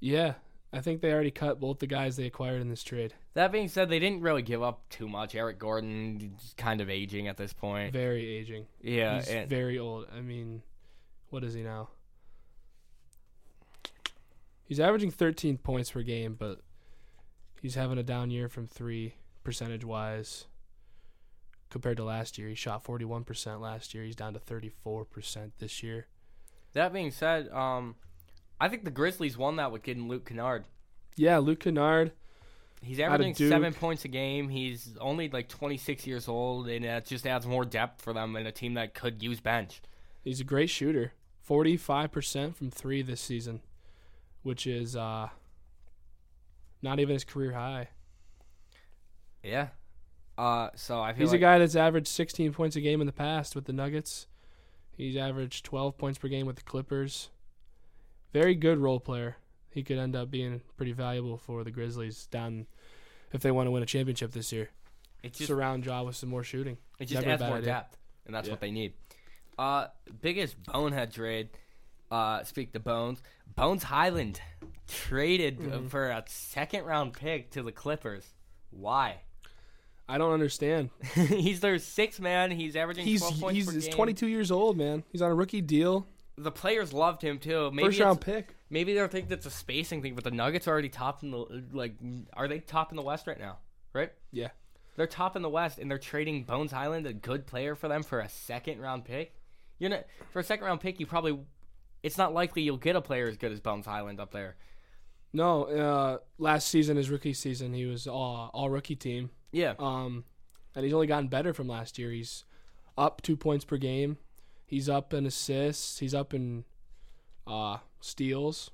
Yeah, I think they already cut both the guys they acquired in this trade. That being said, they didn't really give up too much. Eric Gordon kind of aging at this point. Very aging. Yeah, He's and very old. I mean, what is he now? He's averaging 13 points per game, but he's having a down year from three percentage wise compared to last year. He shot 41% last year. He's down to 34% this year. that being said, um, I think the Grizzlies won that with getting Luke Kennard. Yeah, Luke Kennard. He's averaging seven points a game. He's only like 26 years old, and that just adds more depth for them in a team that could use bench. He's a great shooter. 45% from three this season, which is uh, not even his career high. Yeah. Uh, so I feel He's like a guy that's averaged 16 points a game in the past with the Nuggets. He's averaged 12 points per game with the Clippers. Very good role player. He could end up being pretty valuable for the Grizzlies down if they want to win a championship this year. it just Surround Ja with some more shooting. it just never adds more idea. depth, and that's Yeah. what they need. Uh, biggest bonehead trade. Uh, speak to Bones. Bones Hyland traded Mm-hmm. for a second round pick to the Clippers. Why? I don't understand. he's their sixth man. He's averaging He's 12 points he's, per he's game. 22 years old, man. He's on a rookie deal. The players loved him too. Maybe First round pick. Maybe they'll think that's a spacing thing, but the Nuggets are already top in the like. Are they top in the West right now? Right? Yeah. They're top in the West, and they're trading Bones Hyland, a good player for them, for a second round pick. You're not for a second round pick. You probably. It's not likely you'll get a player as good as Bones Hyland up there. No, uh, last season, his rookie season, he was all, all rookie team. Yeah, Um, and he's only gotten better from last year. He's up two points per game. He's up in assists. He's up in uh, steals.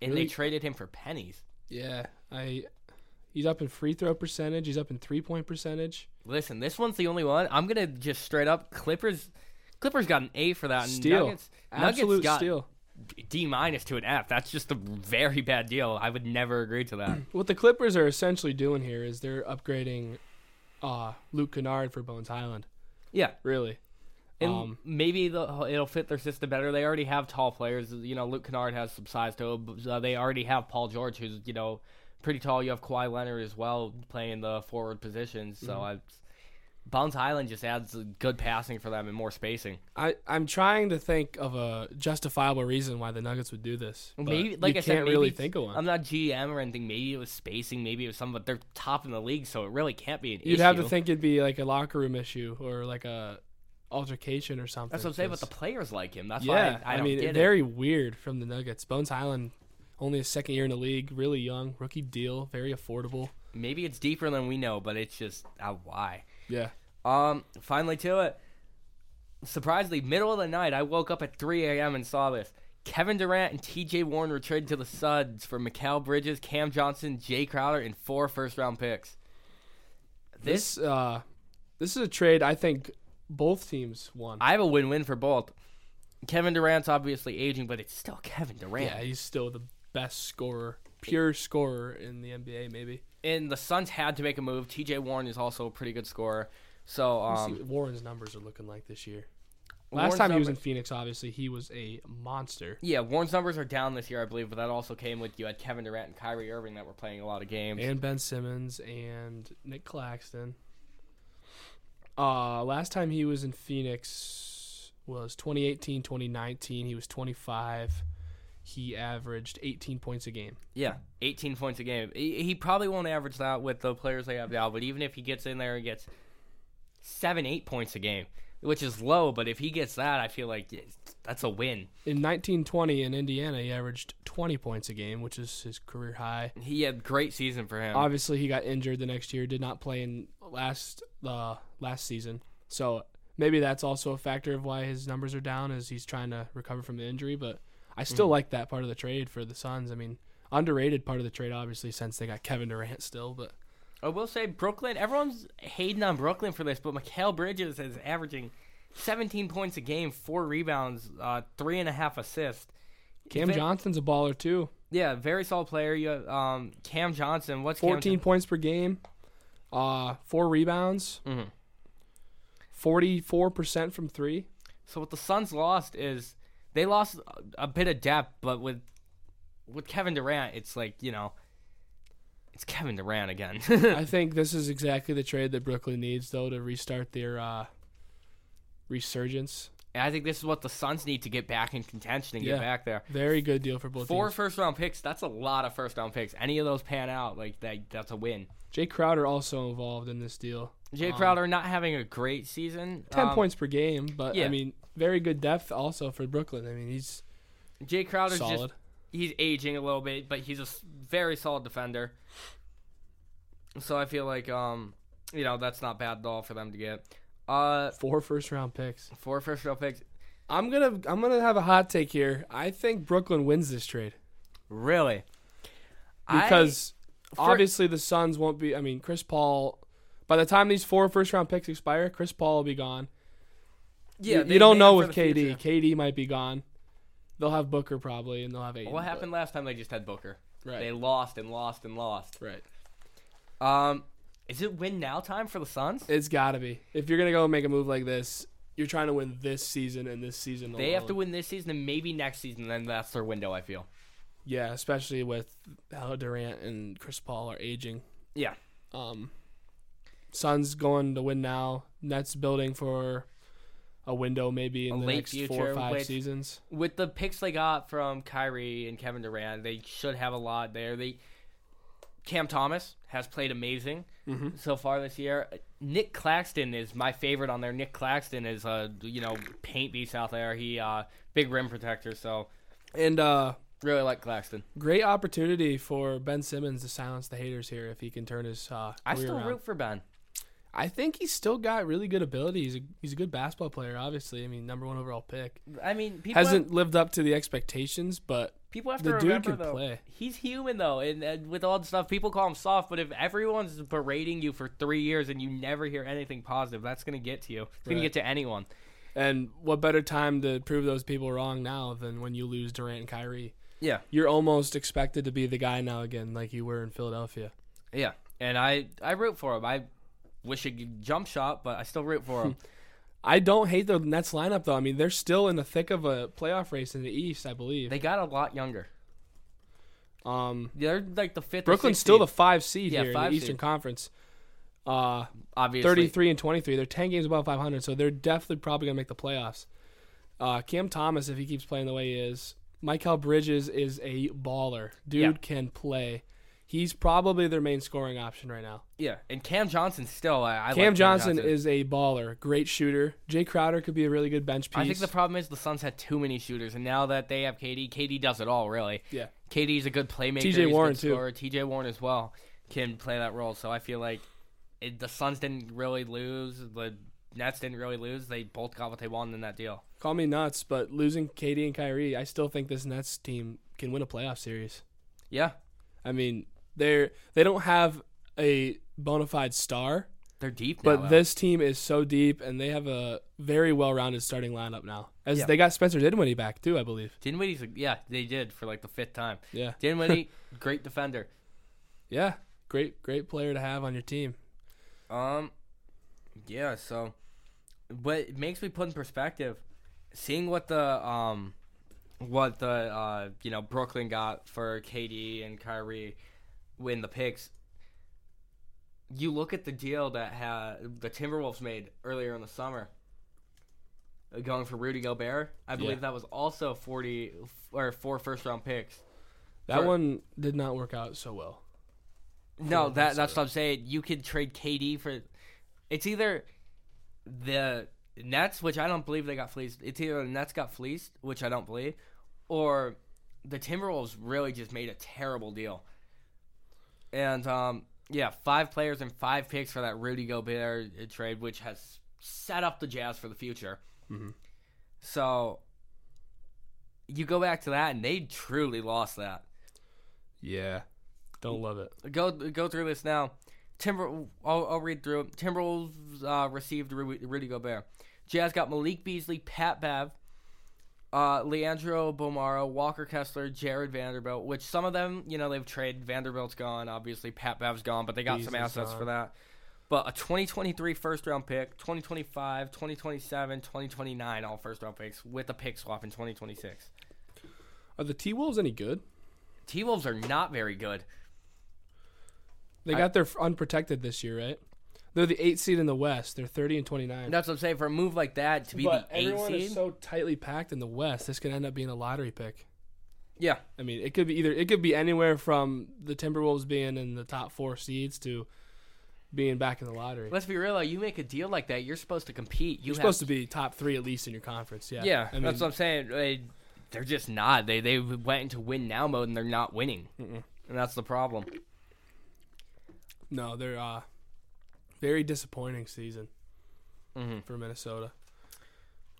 and really- they traded him for pennies. Yeah, I. He's up in free throw percentage. He's up in three point percentage. Listen, this one's the only one. I'm gonna just straight up Clippers. Clippers got an A for that. Steal. Nuggets, Absolute Nuggets got steal. D minus to an F. That's just a very bad deal. I would never agree to that. What the Clippers are essentially doing here is they're upgrading uh, Luke Kennard for Bones Hyland. yeah, Really. And Um, maybe the, it'll fit their system better. They already have tall players. You know, Luke Kennard has some size to him. Uh, they already have Paul George, who's you know pretty tall. You have Kawhi Leonard as well playing the forward positions. So Mm-hmm. I, Bones Hyland just adds good passing for them and more spacing. I I'm trying to think of a justifiable reason why the Nuggets would do this. maybe, like I said, can't maybe really think of one. I'm not GM or anything. Maybe it was spacing. Maybe it was something. But they're top in the league, so it really can't be an You'd issue. have to think it'd be like a locker room issue or like a altercation or something. That's what I'm saying. But the players like him. That's yeah, why I, I don't mean, get it. very weird from the Nuggets. Bones Hyland, only his second year in the league, really young, rookie deal, very affordable. Maybe it's deeper than we know, but it's just uh, why. Yeah, Um, finally to it. Surprisingly, middle of the night, I woke up at 3 a.m. and saw this. Kevin Durant and T.J. Warren were traded to the Suns for Mikal Bridges, Cam Johnson, Jae Crowder, and four first-round picks. This, this uh, this is a trade I think both teams won. I have a win-win for both. Kevin Durant's obviously aging, but it's still Kevin Durant. yeah, he's still the best scorer, pure scorer in the NBA. Maybe. And the Suns had to make a move. T.J. Warren is also a pretty good scorer. So, Let's see um, what Warren's numbers are looking like this year. Warren's Last time he was in numbers- Phoenix, obviously he was a monster. Yeah, Warren's numbers are down this year, I believe, but that also came with you had Kevin Durant and Kyrie Irving that were playing a lot of games. and Ben Simmons and Nick Claxton. Uh, last time he was in Phoenix was 2018, 2019. He was 25. He averaged 18 points a game. yeah, 18 points a game. He, he probably won't average that with the players they have now, but even if he gets in there and gets seven, eight points a game, which is low, but if he gets that, I feel like that's a win. In 1920 in Indiana, he averaged 20 points a game, which is his career high. He had a great season for him. Obviously, he got injured the next year. Did not play in last uh, last season. So maybe that's also a factor of why his numbers are down, as he's trying to recover from the injury. But I still like that part of the trade for the Suns. I mean, underrated part of the trade, obviously, since they got Kevin Durant still. But I will say Brooklyn. Everyone's hating on Brooklyn for this, but Mikal Bridges is averaging 17 points a game, four rebounds, uh, three and a half assists. Cam Ve- Johnson's a baller too. Yeah, very solid player. You have, um, Cam Johnson. What's Cam 14 points per game, uh, four rebounds, Mhm. 44% from three. So what the Suns lost is they lost a, a bit of depth, but with with Kevin Durant, it's like you know, it's Kevin Durant again. I think this is exactly the trade that Brooklyn needs, though, to restart their uh, resurgence. And I think this is what the Suns need to get back in contention and Yeah. get back there. Very good deal for both Four first round picks. That's a lot of first round picks. Any of those pan out, like that, that's a win. Jae Crowder also involved in this deal. Jae Um, Crowder not having a great season. 10 Um, points per game, but yeah. I mean, very good depth also for Brooklyn. I mean, he's Jae Crowder's solid. just he's aging a little bit, but he's a very solid defender. So I feel like um, you know, that's not bad at all for them to get. Uh, Four first round picks. four first round picks. I'm gonna I'm gonna have a hot take here. I think Brooklyn wins this trade Really? I- because for- obviously the Suns won't be. I mean, Chris Paul. By the time these four first round picks expire, Chris Paul will be gone. yeah, you, they you don't know with KD. future. KD might be gone. They'll have Booker probably, and they'll have Ayton. What but- happened last time? They just had Booker. Right. They lost and lost and lost. Right. Um, is it win now time for the Suns? It's got to be. If you're gonna go and make a move like this, you're trying to win this season and this season. They have to win this season and maybe next season. Then that's their window. I feel. Yeah, especially with how Durant and Chris Paul are aging. Yeah. Um, Suns going to win now. Nets building for a window maybe in A the next four or five seasons. with the picks they got from Kyrie and Kevin Durant, they should have a lot there. They Cam Thomas has played amazing Mhm. so far this year. Nick Claxton is my favorite on there. Nick Claxton is a you know paint beast out there. He uh big rim protector, so And uh, really like Claxton. great opportunity for Ben Simmons to silence the haters here if he can turn his uh, I still around. root for Ben. I think he's still got really good ability. He's a, he's a good basketball player, obviously. I mean, number one overall pick. I mean, people Hasn't have, lived up to the expectations, but people have the to dude remember can though. play. He's human though, and, and with all the stuff, people call him soft. But if everyone's berating you for three years and you never hear anything positive, that's gonna get to you. It's gonna Right. get to anyone. and what better time to prove those people wrong now than when you lose Durant and Kyrie? Yeah. You're almost expected to be the guy now again, like you were in Philadelphia. Yeah, and I I root for him. I wish he could jump shot, but I still root for him. I don't hate the Nets lineup though. I mean, they're still in the thick of a playoff race in the East, I believe. They got a lot younger. um, They're like the fifth. Brooklyn's sixth still the five seed Yeah, here in five the Eastern seed. Conference. Uh, obviously. 33 and 23. They're 10 games above 500, so they're definitely probably going to make the playoffs. Uh, Cam Thomas, if he keeps playing the way he is, Michael Bridges is a baller. Dude Yeah. can play. He's probably their main scoring option right now. Yeah, and Cam Johnson still. I, I like Cam Johnson is a baller, great shooter. Jae Crowder could be a really good bench piece. I think the problem is the Suns had too many shooters, and now that they have KD, KD does it all really. yeah, KD's a good playmaker. TJ Warren, too. TJ Warren as well can play that role. So I feel like it, the Suns didn't really lose. The Nets didn't really lose. They both got what they wanted in that deal. call me nuts, but losing KD and Kyrie, I still think this Nets team can win a playoff series. Yeah, I mean, they're they don't have a bona fide star, they're deep. But though. this team is so deep, and they have a very well-rounded starting lineup now. As Yeah. they got Spencer Dinwiddie back too, I believe. Dinwiddie's a, yeah, they did for like the fifth time. Yeah, Dinwiddie, great defender. yeah, great, great player to have on your team. Um, yeah. So, what it makes me put in perspective, seeing what the um, what the uh, you know Brooklyn got for KD and Kyrie win the picks. You look at the deal that had the Timberwolves made earlier in the summer, uh, going for Rudy Gobert. I believe Yeah. that was also forty or four first round picks. That For- one did not work out so well. No, that that's what I'm saying. You could trade KD for. It's either the Nets, which I don't believe they got fleeced. It's either the Nets got fleeced, which I don't believe, or the Timberwolves really just made a terrible deal. And um, yeah, five players and five picks for that Rudy Gobert uh, trade, which has set up the Jazz for the future. Mhm. So you go back to that, and they truly lost that Yeah, don't love it. go go through this now. Timber, I'll, I'll read through it. Timberwolves uh, received Ru- Rudy Gobert. Jazz got Malik Beasley, Pat Bev, uh, Leandro Bolmaro, Walker Kessler, Jarred Vanderbilt. Which some of them, you know, they've traded. Vanderbilt's gone, obviously. Pat Bev's gone, but they got some assets gone. for that. But a 2023 first round pick, 2025, 2027, 2029, all first round picks with a pick swap in 2026. Are the T Wolves any good? T Wolves are not very good. They I- got their unprotected this year, right? They're the eight seed in the West. They're thirty and twenty nine. That's what I'm saying. For a move like that to be But the eight everyone seed, is so tightly packed in the West. This could end up being a lottery pick. yeah, I mean, it could be either it could be anywhere from the Timberwolves being in the top four seeds to being back in the lottery. Let's be real. though, You make a deal like that, you're supposed to compete. You You're supposed to be top three at least in your conference. Yeah. Yeah, I mean, that's what I'm saying. They, they're just not. They they went into win now mode and they're not winning, Mm-mm. and that's the problem. no, they're uh, very disappointing season hmm for Minnesota.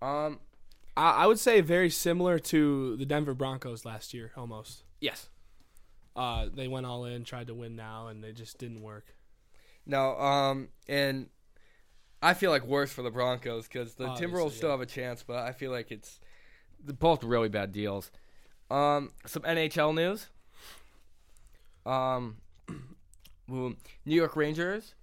Um. I, I would say very similar to the Denver Broncos last year, almost. Yes. Uh, they went all in, tried to win now, and they just didn't work. No. Um. And I feel like worse for the Broncos because the Obviously, Timberwolves still yeah. have a chance, but I feel like it's both really bad deals. Um. Some NHL news. Um. New York Rangers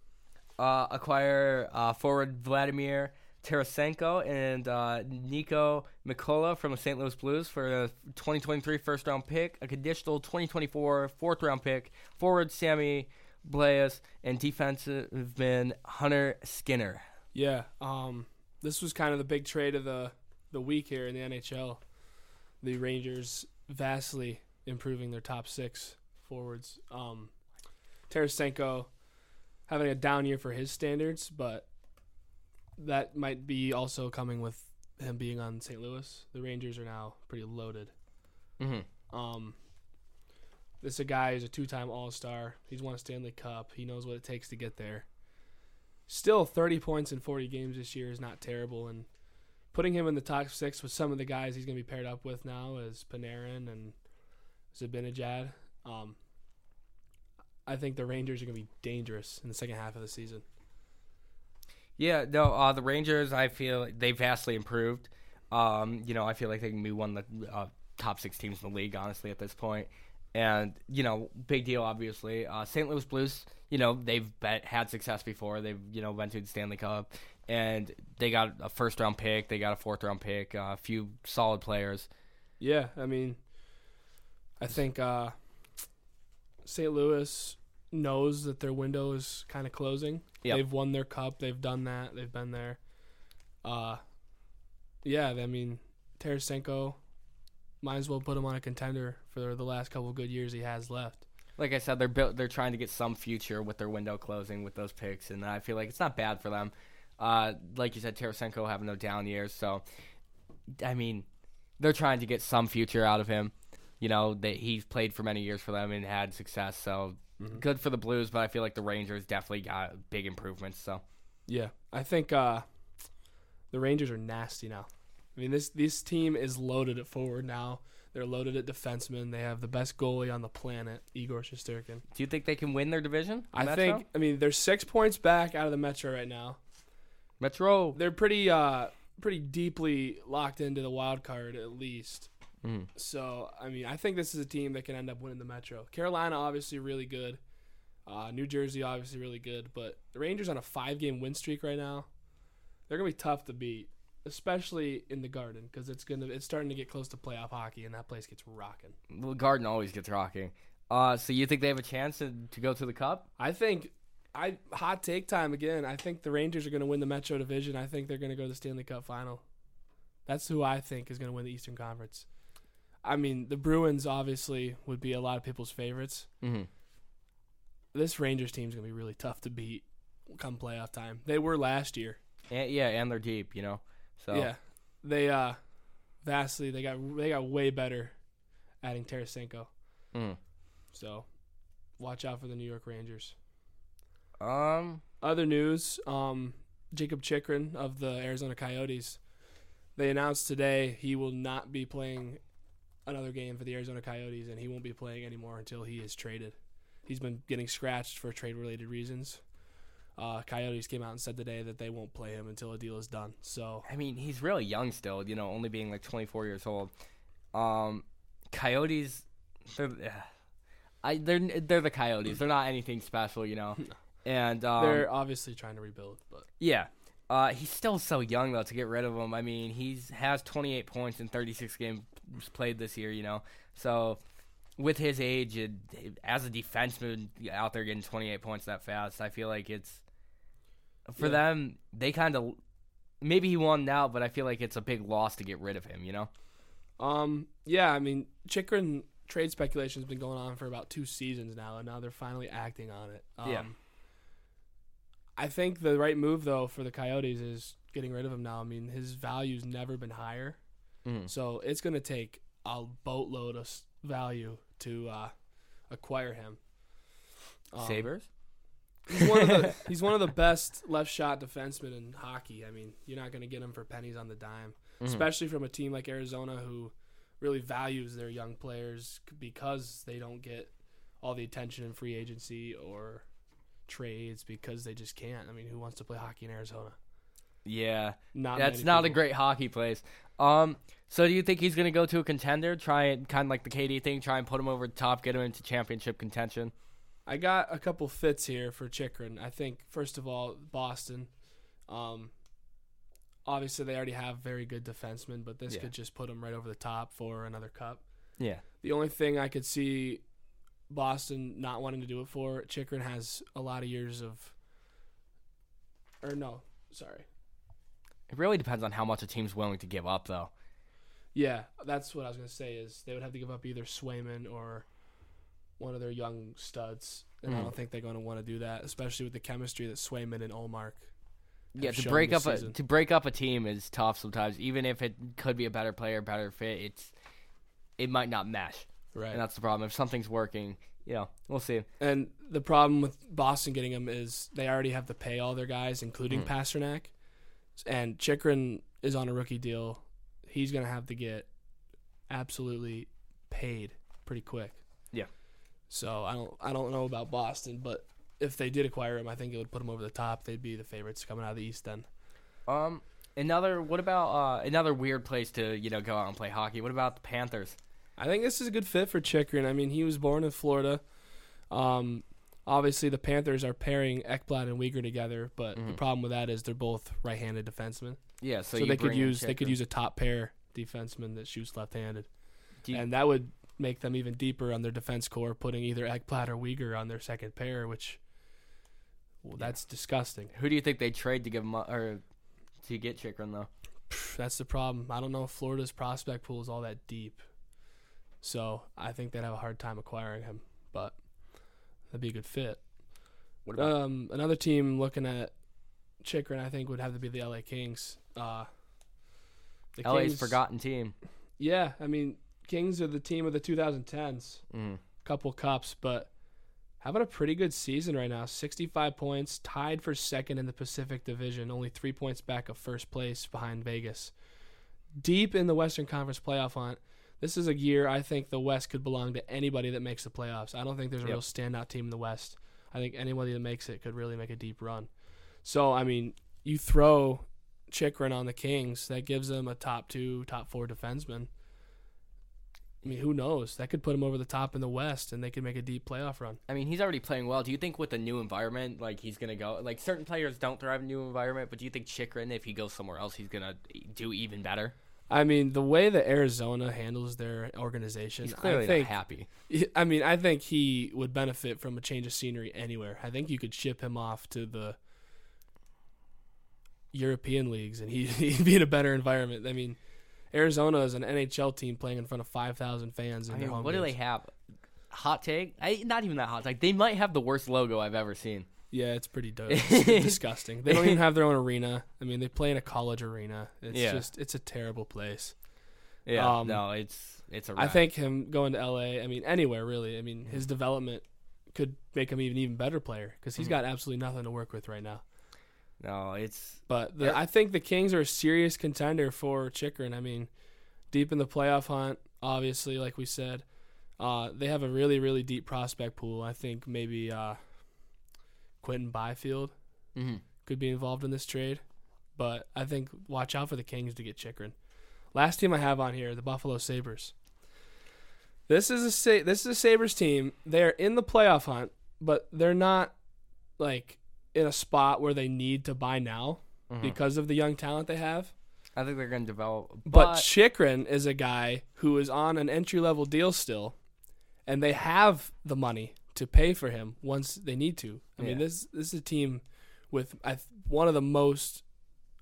uh, acquire uh, forward Vladimir Tarasenko and uh, Niko Mikkola from the St. Louis Blues for a 2023 first round pick, a conditional 2024 fourth round pick, forward Sammy Blais, and defensive man Hunter Skinner. Yeah. Um, this was kind of the big trade of the the week here in the NHL. The Rangers vastly improving their top six forwards. Um, Tarasenko having a down year for his standards, but that might be also coming with him being on St. Louis. The Rangers are now pretty loaded. Mm-hmm. Um, this is a guy who's a two-time All-Star. He's won a Stanley Cup. He knows what it takes to get there. Still, 30 points in 40 games this year is not terrible, and putting him in the top six with some of the guys he's going to be paired up with now is Panarin and Zibanejad. Um, I think the Rangers are going to be dangerous in the second half of the season. Yeah, no, uh, the Rangers, I feel they vastly improved. Um, you know, I feel like they can be one of the uh, top six teams in the league, honestly, at this point. And, you know, big deal, obviously. Uh, St. Louis Blues, you know, they've bet, had success before. They've, you know, went to the Stanley Cup. and they got a first round pick, they got a fourth round pick, uh, a few solid players. Yeah, I mean, I think uh, St. Louis knows that their window is kind of closing. Yep. They've won their cup. They've done that. They've been there. Uh, yeah, I mean, Tarasenko might as well put him on a contender for the last couple good years he has left. Like I said, they're built. They're trying to get some future with their window closing with those picks, and I feel like it's not bad for them. Uh, like you said, Tarasenko having no down years, so I mean, they're trying to get some future out of him. You know, that he's played for many years for them and had success, so good for the Blues. But I feel like the Rangers definitely got big improvements. So Yeah, I think uh, the Rangers are nasty now. I mean, this this team is loaded at forward now. They're loaded at defenseman. They have the best goalie on the planet, Igor Shesterkin. do you think they can win their division? I Metro? think. I mean, they're six points back out of the Metro right now. Metro. They're pretty uh pretty deeply locked into the wild card at least. Mm. So I mean, I think this is a team that can end up winning the Metro. Carolina obviously really good. Uh, New Jersey obviously really good, but the Rangers on a five game win streak right now. They're gonna be tough to beat, especially in the Garden because it's gonna it's starting to get close to playoff hockey and that place gets rocking. The Garden always gets rocking. Uh, so you think they have a chance to, to go to the Cup? I think I hot take time again. I think the Rangers are going to win the Metro Division. I think they're going to go to the Stanley Cup Final. That's who I think is going to win the Eastern Conference. I mean, the Bruins obviously would be a lot of people's favorites. Mm-hmm. This Rangers team is going to be really tough to beat come playoff time. They were last year. And, yeah, and they're deep, you know. So Yeah, they uh vastly they got they got way better adding Tarasenko. Mm. So watch out for the New York Rangers. Um. Other news, um, Jacob Chychrun of the Arizona Coyotes, they announced today he will not be playing another game for the Arizona Coyotes, and he won't be playing anymore until he is traded. He's been getting scratched for trade-related reasons. Uh, Coyotes came out and said today that they won't play him until a deal is done. So I mean, he's really young still. You know, only being like 24 years old. Um, Coyotes, they're, I they're they're the Coyotes. They're not anything special, you know. And um, they're obviously trying to rebuild, but yeah, uh, he's still so young though to get rid of him. I mean, he's has 28 points in 36 games played this year. You know, so with his age and as a defenseman out there getting 28 points that fast, I feel like it's for Yeah. them. They kind of maybe he won now, but I feel like it's a big loss to get rid of him. You know. Um, yeah, I mean, Chychrun trade speculation has been going on for about two seasons now, and now they're finally acting on it. Um, Yeah. I think the right move though for the Coyotes is getting rid of him now. I mean, his value's never been higher, Mhm. so it's going to take a boatload of value to uh, acquire him. Um, Sabres. He's one of the he's one of the best left shot defensemen in hockey. I mean, you're not going to get him for pennies on the dime, Mhm. especially from a team like Arizona who really values their young players because they don't get all the attention in free agency or trades because they just can't. I mean, who wants to play hockey in Arizona? Yeah, Not that's not a great hockey place. Um, so do you think he's gonna go to a contender, try and kind of like the KD thing, try and put him over the top, get him into championship contention? I got a couple fits here for Chychrun. I think first of all, Boston. Um, obviously they already have very good defensemen, but this Yeah. could just put them right over the top for another cup. Yeah, The only thing I could see Boston not wanting to do it for, Chychrun has a lot of years of, or no, sorry, it really depends on how much a team's willing to give up, though. yeah, that's what I was gonna say is they would have to give up either Swayman or one of their young studs, and I Mhm. don't think they're going to want to do that, especially with the chemistry that Swayman and Ullmark. Yeah, to break up a to break up a team is tough sometimes. Even if it could be a better player, better fit, it's it might not mesh, Right. and that's the problem. If something's working, you know, we'll see. And the problem with Boston getting him is they already have to pay all their guys, including Mm. Pastrnak. And Chychrun is on a rookie deal. He's going to have to get absolutely paid pretty quick. Yeah. So I don't I don't know about Boston, but if they did acquire him, I think it would put him over the top. They'd be the favorites coming out of the East then. Um, another what about uh another weird place to you know go out and play hockey? What about the Panthers? I think this is a good fit for Chychrun. I mean, he was born in Florida. Um, Obviously, the Panthers are pairing Ekblad and Weegar together, but the Mhm. problem with that is they're both right-handed defensemen, Yeah, so, so, they could use they could use a top pair defenseman that shoots left-handed, you- and that would make them even deeper on their defense core, putting either Ekblad or Weegar on their second pair, which well, Yeah. that's disgusting. Who do you think they trade to give him or to get Chychrun though? That's the problem. I don't know if Florida's prospect pool is all that deep, so I think they'd have a hard time acquiring him, that'd be a good fit. What about Um, another team looking at Chychrun, I think, would have to be the LA Kings. Uh, the LA's Kings- forgotten team? Yeah, I mean, Kings are the team of the 2010s. Mm. Couple cups, but having a pretty good season right now. 65 points, tied for second in the Pacific Division, only three points back of first place behind Vegas. Deep in the Western Conference playoff hunt. This is a year I think the West could belong to anybody that makes the playoffs. I don't think there's a Yep. real standout team in the West. I think anybody that makes it could really make a deep run. So, I mean, you throw Chychrun on the Kings, that gives them a top two, top four defenseman. I mean, who knows? That could put them over the top in the West, and they could make a deep playoff run. I mean, he's already playing well. Do you think with the new environment, like he's gonna go? Like certain players don't thrive in new environment, but do you think Chychrun, if he goes somewhere else, he's gonna do even better? I mean, the way that Arizona handles their organization, He's clearly I think. not happy. I mean, I think he would benefit from a change of scenery anywhere. I think you could ship him off to the European leagues, and he, he'd be in a better environment. I mean, Arizona is an NHL team playing in front of five thousand fans in I their mean, home what do they have? Hot take? I, not even that hot take. They might have the worst logo I've ever seen. Yeah, it's pretty dope. It's disgusting. They don't even have their own arena. I mean, they play in a college arena. It's Yeah. just it's a terrible place. Yeah, Um, no, it's it's a. I wrap. think him going to LA, I mean anywhere really. I mean his development could make him even even better player because he's Mhm. got absolutely nothing to work with right now. no, it's But the, Yeah. I think the Kings are a serious contender for Chychrun. I mean, deep in the playoff hunt, obviously, like we said, uh, they have a really really deep prospect pool. I think maybe uh, Quinton Byfield mhm. could be involved in this trade, but I think watch out for the Kings to get Chychrun. Last team I have on here, the Buffalo Sabres. This is a Sa- this is a Sabres team. They're in the playoff hunt, but they're not like in a spot where they need to buy now Mhm. because of the young talent they have. I think they're gonna develop. But, But, Chychrun is a guy who is on an entry level deal still, and they have the money to pay for him once they need to. I mean, this this is a team with I, one of the most,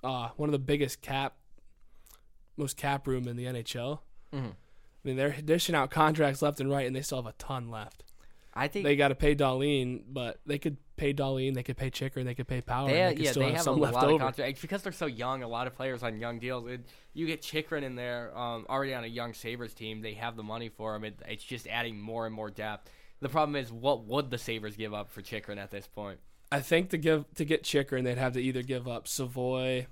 uh, one of the biggest cap, most cap room in the NHL. Mhm. I mean, they're dishing out contracts left and right, and they still have a ton left. I think They got to pay Dahlin, but they could pay Dahlin, they could pay Chychrun, they could pay Power, They, and they could yeah, still they have, have a some left lot of over. contracts because they're so young. A lot of players on young deals. It, you get Chychrun in there, um, already on a young Sabres team. They have the money for him. It, it's just adding more and more depth. The problem is, what would the Sabres give up for Chychrun at this point? I think to give to get Chychrun, they'd have to either give up Savoie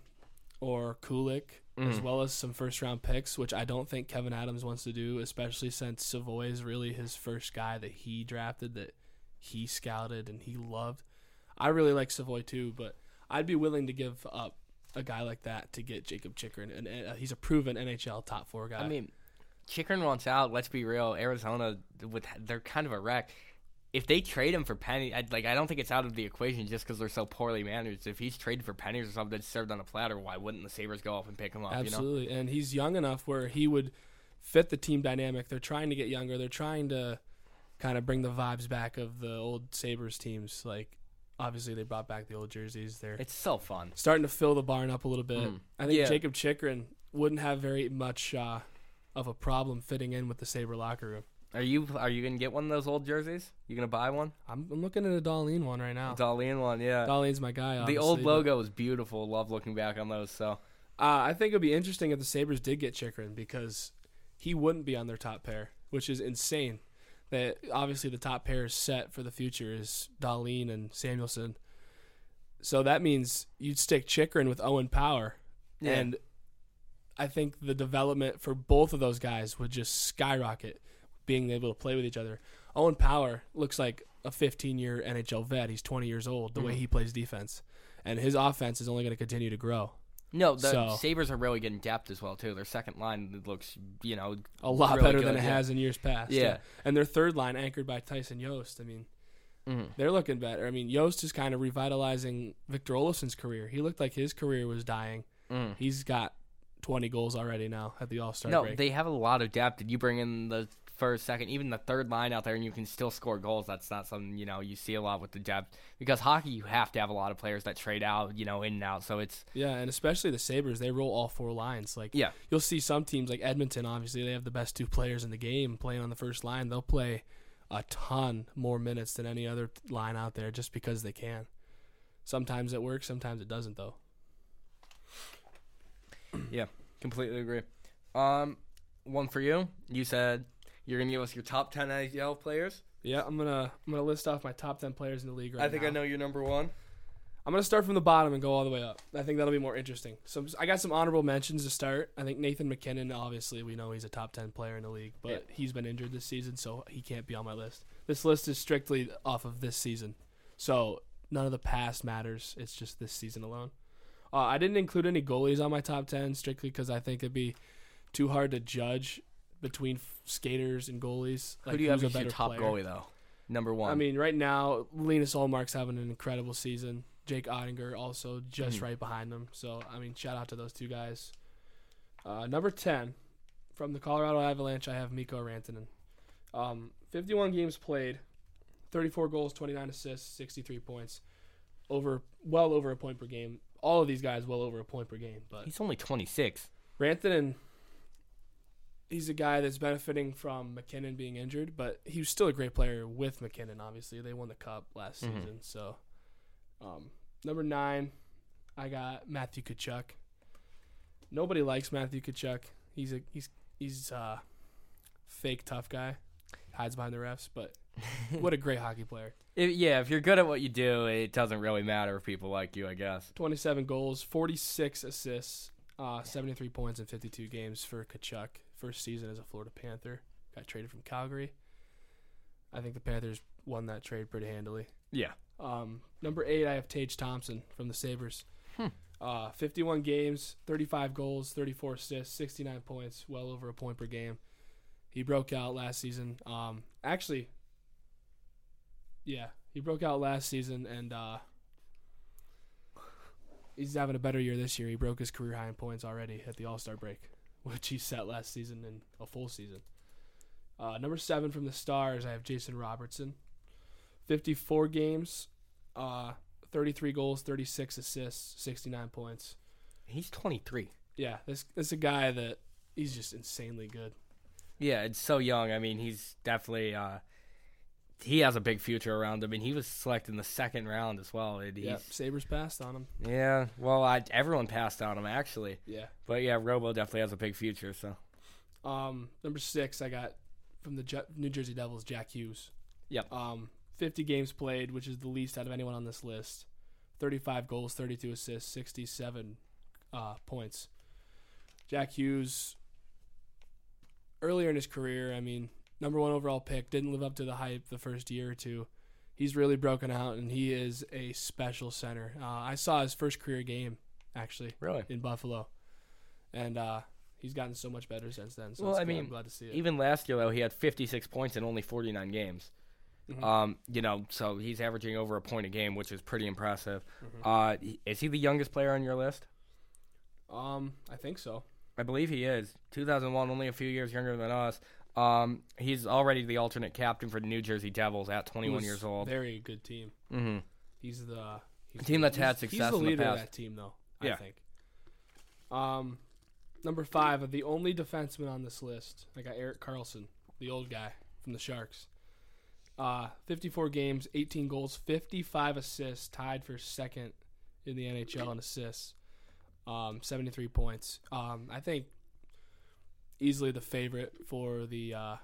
or Kulich, as Mm. well as some first round picks, which I don't think Kevyn Adams wants to do, especially since Savoie is really his first guy that he drafted, that he scouted and he loved. I really like Savoie too, but I'd be willing to give up a guy like that to get Jacob Chychrun, and uh, he's a proven NHL top four guy. I mean, Chychrun wants out. Let's be real. Arizona, with they're kind of a wreck. If they trade him for pennies, I'd, like I don't think it's out of the equation just because they're so poorly managed. If he's traded for pennies or something that's served on a platter, why wouldn't the Sabres go off and pick him up? You know? Absolutely. And he's young enough where he would fit the team dynamic. They're trying to get younger. They're trying to kind of bring the vibes back of the old Sabres teams. Like, obviously, they brought back the old jerseys. They're It's so fun. starting to fill the barn up a little bit. Mm. I think Yeah. Jacob Chychrun wouldn't have very much uh, of a problem fitting in with the Sabre locker room. Are you are you gonna get one of those old jerseys? You gonna buy one? I'm, I'm looking at a Dahlin one right now. Dahlin one, yeah. Dahlin's my guy. the old logo is beautiful. Love looking back on those. So Uh, I think it would be interesting if the Sabres did get Chychrun because he wouldn't be on their top pair, which is insane. That obviously the top pair is set for the future is Dahlin and Samuelsson. So that means you'd stick Chychrun with Owen Power, Yeah. and I think the development for both of those guys would just skyrocket, being able to play with each other. Owen Power looks like a 15 year NHL vet. He's 20 years old. The way Mhm. he plays defense, and his offense is only going to continue to grow. no, the So- Sabres are really getting depth as well too. Their second line looks, you know, a lot really better good, than it yeah. has in years past. Yeah. And their third line anchored by Tyson Jost. I mean, Mhm. They're looking better. I mean, Jost is kind of revitalizing Victor Olofsson's career. He looked like his career was dying. Mm. He's got 20 goals already now at the All Star No, break. they have a lot of depth. And you bring in the first, second, even the third line out there, and you can still score goals. That's not something you know you see a lot with the depth because hockey you have to have a lot of players that trade out, you know, in and out. So it's yeah, and especially the Sabres, they roll all four lines. Like yeah, you'll see some teams like Edmonton, obviously they have the best two players in the game playing on the first line. They'll play a ton more minutes than any other line out there just because they can. Sometimes it works, sometimes it doesn't though. Completely agree. Um, one for you. You said you're gonna give us your top ten NHL players. Yeah, I'm gonna I'm gonna list off my top ten players in the league right I think now. I know your number one. I'm gonna start from the bottom and go all the way up. I think that'll be more interesting. So I got some honorable mentions to start. I think Nathan MacKinnon, obviously, we know he's a top ten player in the league, but Yeah. he's been injured this season, so he can't be on my list. This list is strictly off of this season, so none of the past matters. It's just this season alone. Uh, I didn't include any goalies on my top ten strictly because I think it'd be too hard to judge between f- skaters and goalies. Who do you have as your top player. goalie though? Number one. I mean, right now, Linus Ullmark's having an incredible season. Jake Oettinger also just Mhm. right behind them. So, I mean, shout out to those two guys. Uh, number 10, from the Colorado Avalanche, I have Mikko Rantanen. Um, 51 games played, 34 goals, 29 assists, 63 points. Over, well over a point per game. All of these guys well over a point per game. But he's only 26. Rantanen, he's a guy that's benefiting from MacKinnon being injured, but he was still a great player with MacKinnon. Obviously, they won the cup last Mhm. season. So, um, number nine, I got Matthew Tkachuk. Nobody likes Matthew Tkachuk. He's a he's he's a fake tough guy, hides behind the refs, but what a great hockey player. If, yeah, if you're good at what you do, it doesn't really matter if people like you, I guess. 27 goals, 46 assists, uh, 73 points in 52 games for Tkachuk. First season as a Florida Panther. Got traded from Calgary. I think the Panthers won that trade pretty handily. Yeah. Um, number eight, I have Tage Thompson from the Sabres. Hmm. Uh, 51 games, 35 goals, 34 assists, 69 points, well over a point per game. He broke out last season. Um, actually, yeah, he broke out last season, and uh, he's having a better year this year. He broke his career high in points already at the All Star break, which he set last season in a full season. Uh, number seven from the Stars, I have Jason Robertson. 54 games, uh, 33 goals, 36 assists, 69 points. He's 23. Yeah, this this is a guy that he's just insanely good. Yeah, it's so young. I mean, he's definitely uh he has a big future around him, and he was selected in the second round as well. And Yeah, Sabres passed on him. yeah. Well, I, everyone passed on him actually, Yeah. but yeah, Robo definitely has a big future. So Um, number six, I got from the Je- New Jersey Devils, Jack Hughes. Yep. Um, 50 games played, which is the least out of anyone on this list. 35 goals, 32 assists, 67 uh, points. Jack Hughes, earlier in his career, I mean, number one overall pick, didn't live up to the hype the first year or two. He's really broken out, and he is a special center. Uh, I saw his first career game, actually really, in Buffalo, and uh, he's gotten so much better since then. So Well, I mean, I'm glad to see it. even last year though, he had 56 points in only 49 games. Mhm. Um, you know, so he's averaging over a point a game, which is pretty impressive. Mhm. Uh, is he the youngest player on your list? Um, I think so. I believe he is. 2001, only a few years younger than us. Um, he's already the alternate captain for the New Jersey Devils at 21 was years old. Very good team. hmm He's the he's A team that's had success He's the in the leader of that team, though. Yeah. I think. Um, number five, of the only defenseman on this list, I got Erik Karlsson, the old guy from the Sharks. Uh, 54 games, 18 goals, 55 assists, tied for second in the NHL in assists. Um, 73 points. Um, I think easily the favorite for the uh,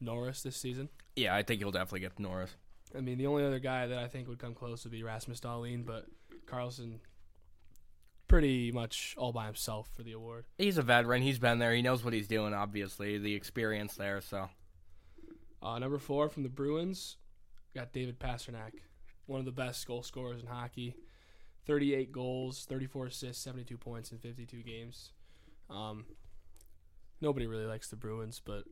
Norris this season. Yeah, I think he'll definitely get Norris. I mean, the only other guy that I think would come close would be Rasmus Dahlin, but Karlsson pretty much all by himself for the award. He's a veteran. He's been there. He knows what he's doing. Obviously, the experience there. So Uh, number four from the Bruins, got David Pastrnak, one of the best goal scorers in hockey. 38 goals, 34 assists, 72 points in 52 games. Um, nobody really likes the Bruins, but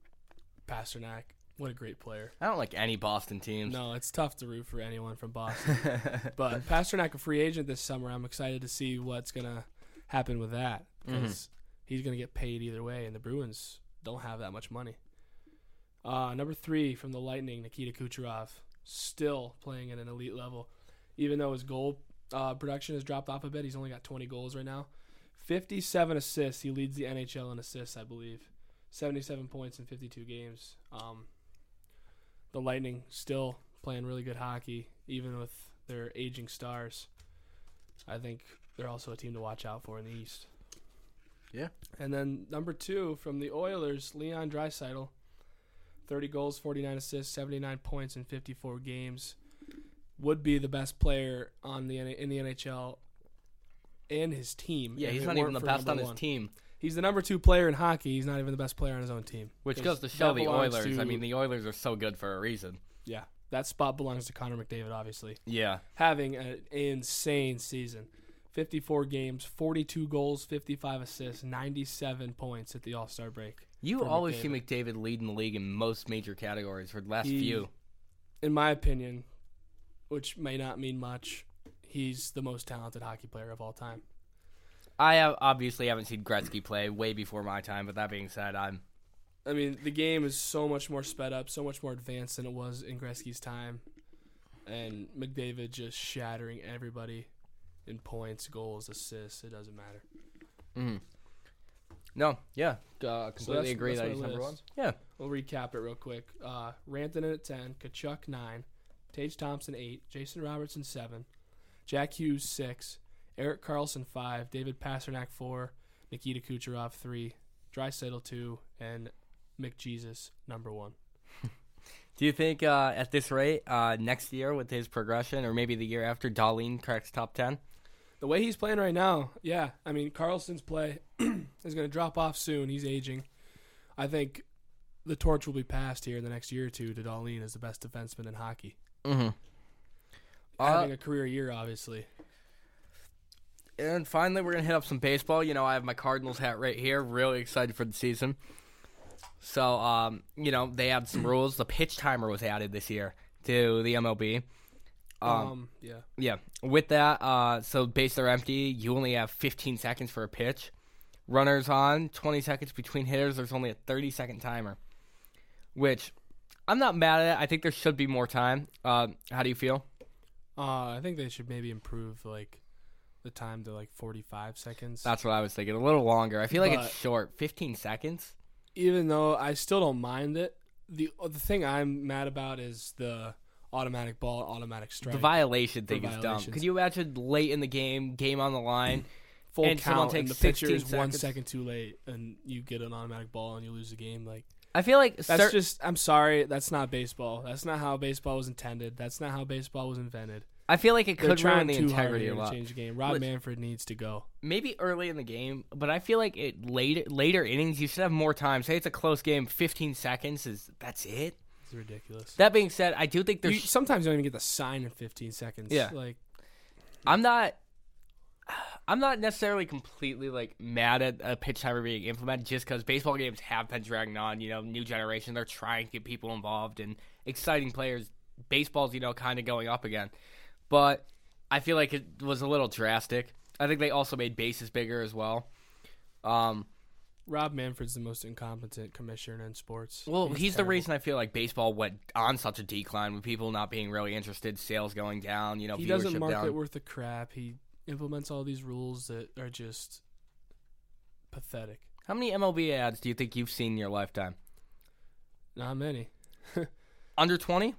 Pastrnak, What a great player. I don't like any Boston teams. No, it's tough to root for anyone from Boston. but Pastrnak, a free agent this summer, I'm excited to see what's gonna happen with that because he's gonna get paid either way, and the Bruins don't have that much money. Uh, number three from the Lightning, Nikita Kucherov, still playing at an elite level, even though his goal uh, production has dropped off a bit. He's only got 20 goals right now, 57 assists. He leads the NHL in assists, I believe. 77 points in 52 games. Um, the Lightning still playing really good hockey, even with their aging stars. I think they're also a team to watch out for in the East. Yeah. And then number two from the Oilers, Leon Draisaitl, 30 goals, 49 assists, 79 points in 54 games. Would be the best player on the in the NHL and his team. Yeah, if he's it not weren't even the for best number on his one. team, He's the number two player in hockey. He's not even the best player on his own team. which goes to show that the belongs Oilers. I mean, the Oilers are so good for a reason. Yeah, that spot belongs to Connor McDavid, obviously. Yeah. having an insane season. 54 games, 42 goals, 55 assists, 97 points at the All Star break. You for always see McDavid. McDavid leading the league in most major categories for the last He- few. In my opinion, which may not mean much, he's the most talented hockey player of all time. I have, obviously haven't seen Gretzky play way before my time, but that being said, I'm I mean, the game is so much more sped up, so much more advanced than it was in Gretzky's time. And McDavid just shattering everybody in points, goals, assists. It doesn't matter. mhm. no, yeah, uh, So completely that's- agree that's that he's number one. Yeah, We'll recap it real quick. Uh, Rantanen at 10, Tkachuk 9, Tage Thompson 8, Jason Robertson 7, Jack Hughes 6, Erik Karlsson 5, David Pastrnak 4, Nikita Kucherov 3, Draisaitl 2, and McJesus number 1. Do you think uh, at this rate, uh, next year with his progression, or maybe the year after, Dahlin cracks top ten? The way he's playing right now, yeah. I mean, Karlsson's play is going to drop off soon. He's aging. I think the torch will be passed here in the next year or two to Dahlin as the best defenseman in hockey. Mm-hmm. Having a career year, obviously. and finally, we're gonna hit up some baseball. You know, I have my Cardinals hat right here. Really excited for the season. So, um, you know, they had some rules. The pitch timer was added this year to the MLB. Um, Um, yeah. Yeah. With that, uh, so bases are empty. You only have 15 seconds for a pitch. Runners on, 20 seconds between hitters. There's only a 30 second timer, which I'm not mad at. I think there should be more time. Uh, how do you feel? Uh, I think they should maybe improve like the time to like 45 seconds. That's what I was thinking. A little longer. I feel like But- it's short. 15 seconds. Even though I still don't mind it, the the thing I'm mad about is the automatic ball, automatic strike, The violation thing The is dumb. Could you imagine late in the game, game on the line? full and someone count, and the takes pitcher is one seconds. second too late, and you get an automatic ball and you lose the game. Like I feel like that's cer- just. I'm sorry, that's not baseball. That's not how baseball was intended. That's not how baseball was invented. I feel like it They're could ruin the integrity a lot. change the game. Rob Manfred needs to go. maybe early in the game, but I feel like it later later innings you should have more time. Say it's a close game, 15 seconds is that's it. It's ridiculous. That being said, I do think You, there's sometimes you don't even get the sign in 15 seconds. Yeah. like I'm not I'm not necessarily completely like mad at a pitch timer being implemented just because baseball games have been dragging on. You know, new generation they're trying to get people involved and exciting players. Baseball's you know kind of going up again, but I feel like it was a little drastic. I think they also made bases bigger as well. Um, Rob Manfred's the most incompetent commissioner in sports. Well, he's, the reason I feel like baseball went on such a decline with people not being really interested, sales going down, you know, He doesn't market down. worth a crap. He implements all these rules that are just pathetic. How many MLB ads do you think you've seen in your lifetime? Not many. Under 20?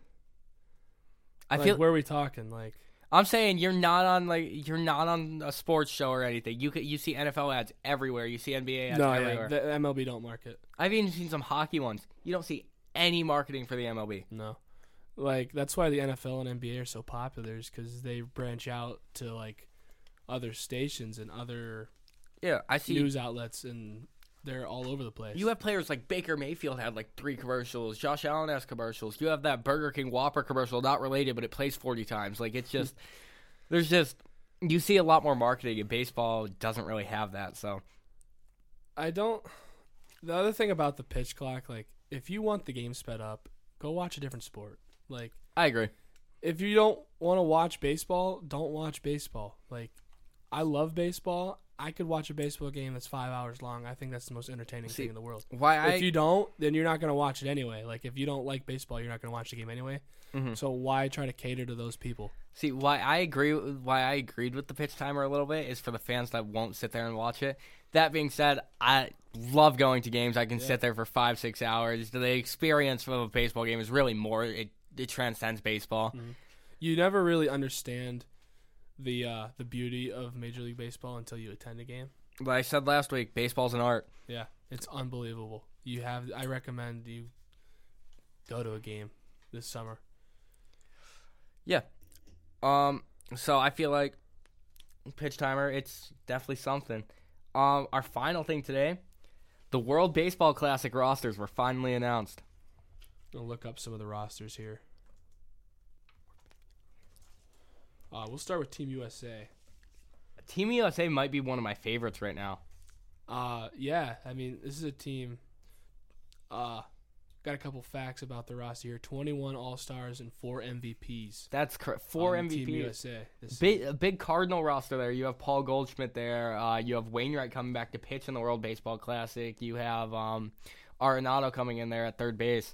I like, feel where are we talking? Like, I'm saying you're not on like you're not on a sports show or anything. You you see NFL ads everywhere. You see NBA ads no, everywhere. yeah, the MLB don't market. I've even seen some hockey ones. You don't see any marketing for the MLB. No, like that's why the NFL and NBA are so popular is because they branch out to like other stations and other Yeah, I see. news outlets, and they're all over the place. You have players like Baker Mayfield had like three commercials. Josh Allen has commercials. You have that Burger King Whopper commercial, not related, but it plays forty times. Like it's just there's just you see a lot more marketing, and baseball doesn't really have that. So I don't. The other thing about the pitch clock, like if you want the game sped up, go watch a different sport. Like I agree. if you don't want to watch baseball, don't watch baseball. Like I love baseball. I could watch a baseball game that's five hours long. I think that's the most entertaining See, thing in the world. Why I if you don't, then you're not gonna watch it anyway. Like if you don't like baseball, you're not gonna watch the game anyway. Mhm. So why try to cater to those people? see why I agree why I agreed with the pitch timer a little bit is for the fans that won't sit there and watch it. That being said, I love going to games. I can Yeah. sit there for five six hours. The experience of a baseball game is really more. It it transcends baseball. You never really understand the uh, the beauty of Major League Baseball until you attend a game. But I said last week, baseball's an art. Yeah, it's unbelievable. You have I recommend you go to a game this summer. Yeah. Um, so I feel like pitch timer. It's definitely something. Um, our final thing today, the World Baseball Classic rosters were finally announced. I'll look up some of the rosters here. Uh, we'll start with Team USA. Team USA might be one of my favorites right now. Uh, yeah, I mean this is a team. Uh, got a couple facts about the roster here: twenty-one All Stars and four MVPs. That's correct. four Team MVPs. USA. This Big, a big Cardinal roster there. You have Paul Goldschmidt there. Uh, you have Wainwright coming back to pitch in the World Baseball Classic. You have um, Arenado coming in there at third base.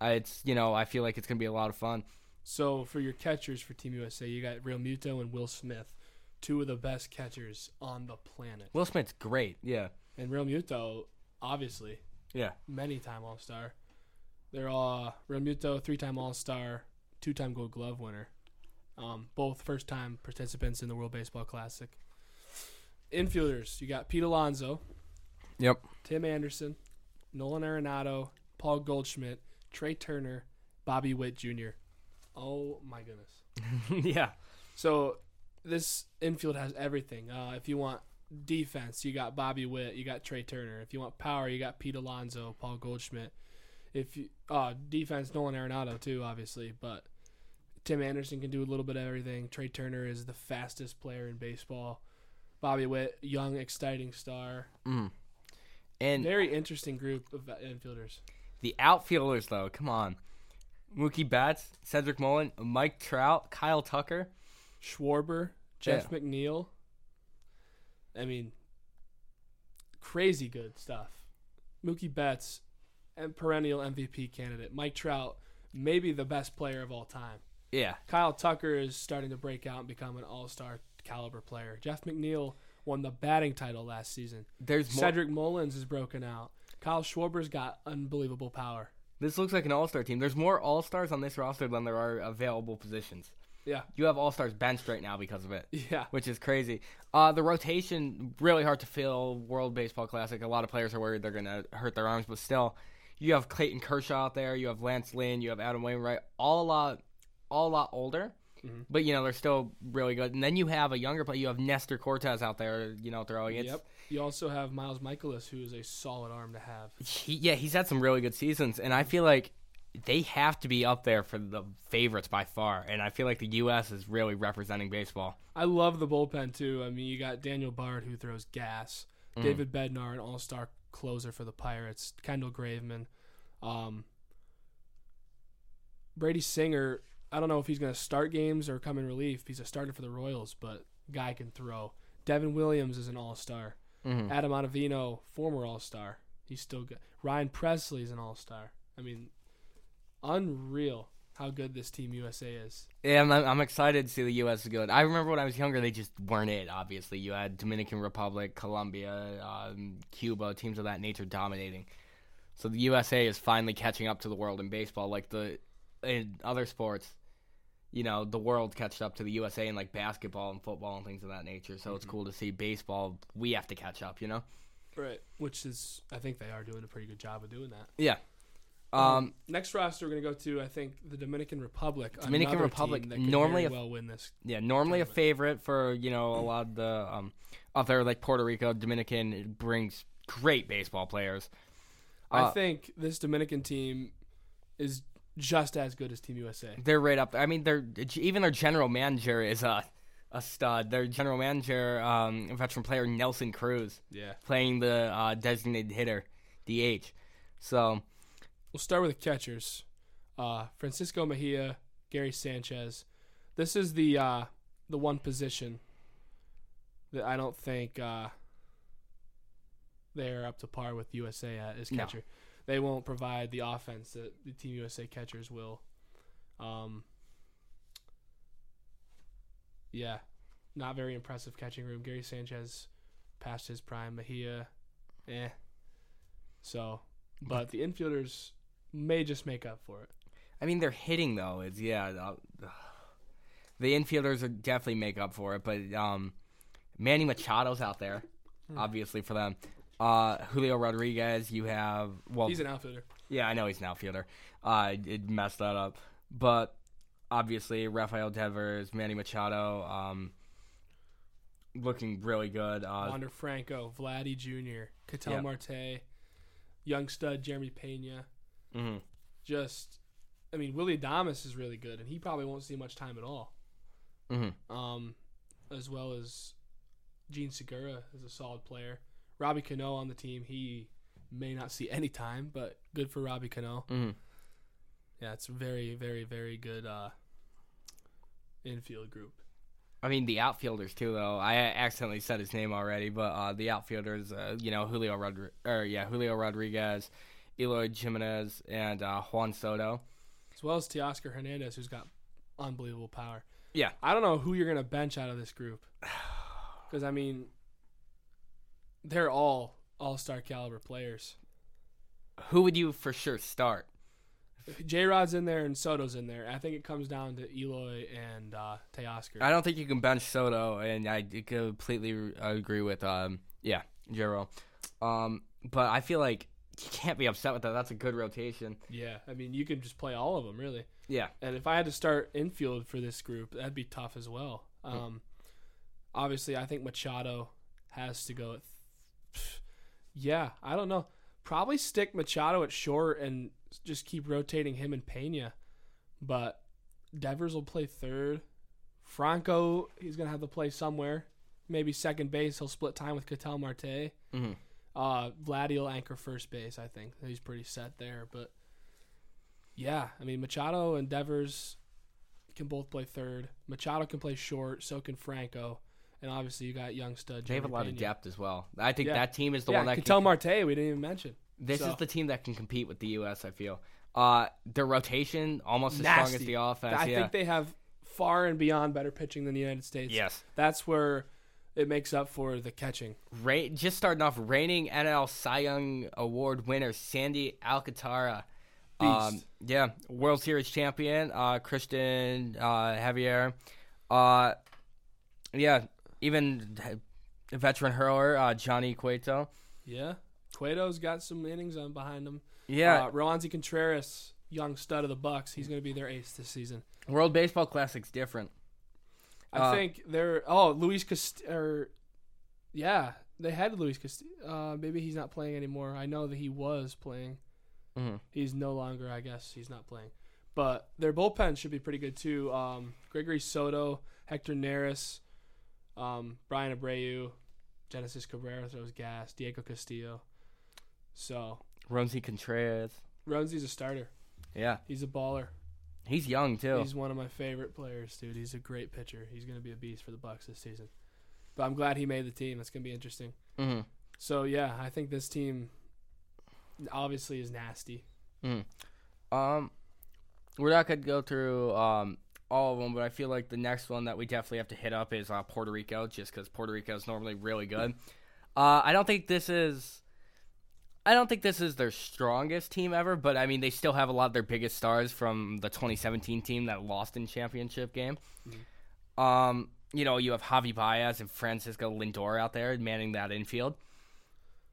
Uh, it's you know I feel like it's gonna be a lot of fun. So for your catchers for Team USA, you got Realmuto and Will Smith, two of the best catchers on the planet. Will Smith's great. Yeah, And Realmuto, obviously, yeah. many time All Star. They're all Realmuto, three time All Star, two time Gold Glove winner. Um, both first time participants in the World Baseball Classic. Infielders, you got Pete Alonso, Yep. Tim Anderson, Nolan Arenado, Paul Goldschmidt, Trea Turner, Bobby Witt Jr. Oh my goodness. yeah. So this infield has everything. Uh, if you want defense, you got Bobby Witt, you got Trea Turner. If you want power, you got Pete Alonso, Paul Goldschmidt. If you uh, defense, Nolan Arenado too, obviously, but Tim Anderson can do a little bit of everything. Trea Turner is the fastest player in baseball. Bobby Witt, young, exciting star. Mm. And Very interesting group of infielders. the outfielders, though, come on. Mookie Betts, Cedric Mullen, Mike Trout, Kyle Tucker. Schwarber, Jeff McNeil. I mean, crazy good stuff. Mookie Betts, and perennial MVP candidate. Mike Trout, maybe the best player of all time. Yeah. Kyle Tucker is starting to break out and become an all-star caliber player. Jeff McNeil won the batting title last season. There's more. Cedric Mullins is broken out. Kyle Schwarber's got unbelievable power. This looks like an all star team. There's more all stars on this roster than there are available positions. Yeah. You have all stars benched right now because of it. Yeah. which is crazy. Uh, the rotation really hard to fill. World Baseball Classic. A lot of players are worried they're gonna hurt their arms, but still, you have Clayton Kershaw out there. You have Lance Lynn. You have Adam Wainwright. All a lot, all a lot older, Mhm. but you know they're still really good. And then you have a younger player. You have Nestor Cortes out there. You know throwing it. Yep. You also have Miles Mikolas, who is a solid arm to have. He, yeah, he's had some really good seasons, and I feel like they have to be up there for the favorites by far. And I feel like the U.S. is really representing baseball. I love the bullpen too. I mean, you got Daniel Bard who throws gas, Mm. David Bednar, an all-star closer for the Pirates, Kendall Graveman, um, Brady Singer. I don't know if he's going to start games or come in relief. He's a starter for the Royals, but guy can throw. Devin Williams is an all-star. Mhm. Adam Ottavino, former all-star, he's still good. Ryan Pressly is an all-star. I mean, unreal how good this team USA is. Yeah, I'm, I'm excited to see the U.S. is good. I remember when I was younger, they just weren't it. Obviously, you had Dominican Republic, Colombia, um, Cuba, teams of that nature dominating. So the USA is finally catching up to the world in baseball, like the in other sports. You know, the world catched up to the USA in like basketball and football and things of that nature. So it's cool to see baseball. We have to catch up. You know. Right. Which is, I think they are doing a pretty good job of doing that. Yeah. Um, next roster we're gonna go to, I think, the Dominican Republic. Dominican Republic, team that could normally a- well win this. Yeah, normally a favorite for you know a lot of the um, other like Puerto Rico, Dominican it brings great baseball players. I Uh, think this Dominican team is just as good as Team USA. They're right up. There. I mean, they're even their general manager is a a stud. Their general manager, um, veteran player Nelson Cruz, Yeah. playing the uh, designated hitter, DH. So We'll start with the catchers. uh, Francisco Mejia, Gary Sanchez. This is the uh, the one position that I don't think uh, they're up to par with USA at is No. They won't provide the offense that the Team USA catchers will. Um, yeah, not very impressive catching room. Gary Sanchez past his prime. Mejia, eh. So, but the infielders may just make up for it. I mean, they're hitting though. It's yeah. The, the infielders are definitely make up for it, but um, Manny Machado's out there, Hmm. obviously for them. Uh, Julio Rodriguez, you have well, He's an outfielder. yeah, I know he's an outfielder. Uh, it messed that up, but obviously Rafael Devers, Manny Machado, um, looking really good. Uh, Wander Franco, Vladdy Jr., Ketel Yeah. Marte, young stud Jeremy Pena. mhm. Just, I mean, Willy Adames is really good, and he probably won't see much time at all. Mhm. Um, as well as Jean Segura is a solid player. Robbie Cano on the team, he may not see any time, but good for Robbie Cano. Mhm. Yeah, it's very, very, very good uh, infield group. I mean the outfielders too, though. I accidentally said his name already, but uh, the outfielders, uh, you know, Julio Rodri- or yeah, Julio Rodriguez, Eloy Jimenez, and uh, Juan Soto. as well as Teoscar Hernandez, who's got unbelievable power. Yeah. I don't know who you're gonna bench out of this group, because I mean, they're all all-star caliber players. Who would you for sure start? J Rod's in there and Soto's in there. I think it comes down to Eloy and uh, Teoscar. I don't think you can bench Soto, and I completely agree with um, yeah, Jero. Um, but I feel like you can't be upset with that. That's a good rotation. yeah, I mean, you can just play all of them really. Yeah, And if I had to start infield for this group, that'd be tough as well. Um, obviously, I think Machado has to go. At yeah, I don't know. Probably stick Machado at short and just keep rotating him and Pena. But Devers will play third. Franco, he's gonna have to play somewhere. Maybe second base. He'll split time with Ketel Marte. Mhm. Uh, Vladdy will anchor first base. I think he's pretty set there. But yeah, I mean Machado and Devers can both play third. Machado can play short. So can Franco. And obviously you got young stud. they have a lot of depth as well. I think Yeah. that team is the yeah, one that can. Tell Marte. We didn't even mention. This so- is the team that can compete with the U.S. I feel. Uh, their rotation almost as strong as the offense. I yeah. think they have far and beyond better pitching than the United States. yes. That's where it makes up for the catching. Ra- just starting off, reigning NL Cy Young Award winner Sandy Alcantara. Um, yeah, World Series champion uh, Cristian uh, Javier. Uh, yeah, even the veteran hurler uh, Johnny Cueto. Yeah. Cueto's got some innings on behind him. Yeah, Uh, Roansy Contreras, young stud of the Bucs. He's going to be their ace this season. World Baseball Classic's different. I Uh, think they're oh Luis Cast or yeah they had Luis Cast. Uh, maybe he's not playing anymore. I know that he was playing. Mhm. He's no longer. I guess he's not playing. But their bullpen should be pretty good too. Um, Gregory Soto, Hector Neris, um, Bryan Abreu, Genesis Cabrera throws gas, Diego Castillo. So Roansy Contreras. Roansy's a starter. Yeah, He's a baller. he's young too. He's one of my favorite players, dude. He's a great pitcher. He's going to be a beast for the Bucs this season. But I'm glad he made the team. That's going to be interesting. hmm So yeah, I think this team obviously is nasty. Um, we're not gonna go through um all of them, but I feel like the next one that we definitely have to hit up is uh, Puerto Rico, just because Puerto Rico is normally really good. Uh, I don't think this is. I don't think this is their strongest team ever, but I mean they still have a lot of their biggest stars from the 2017 team that lost in championship game. Um, you know, you have Javi Baez and Francisco Lindor out there manning that infield.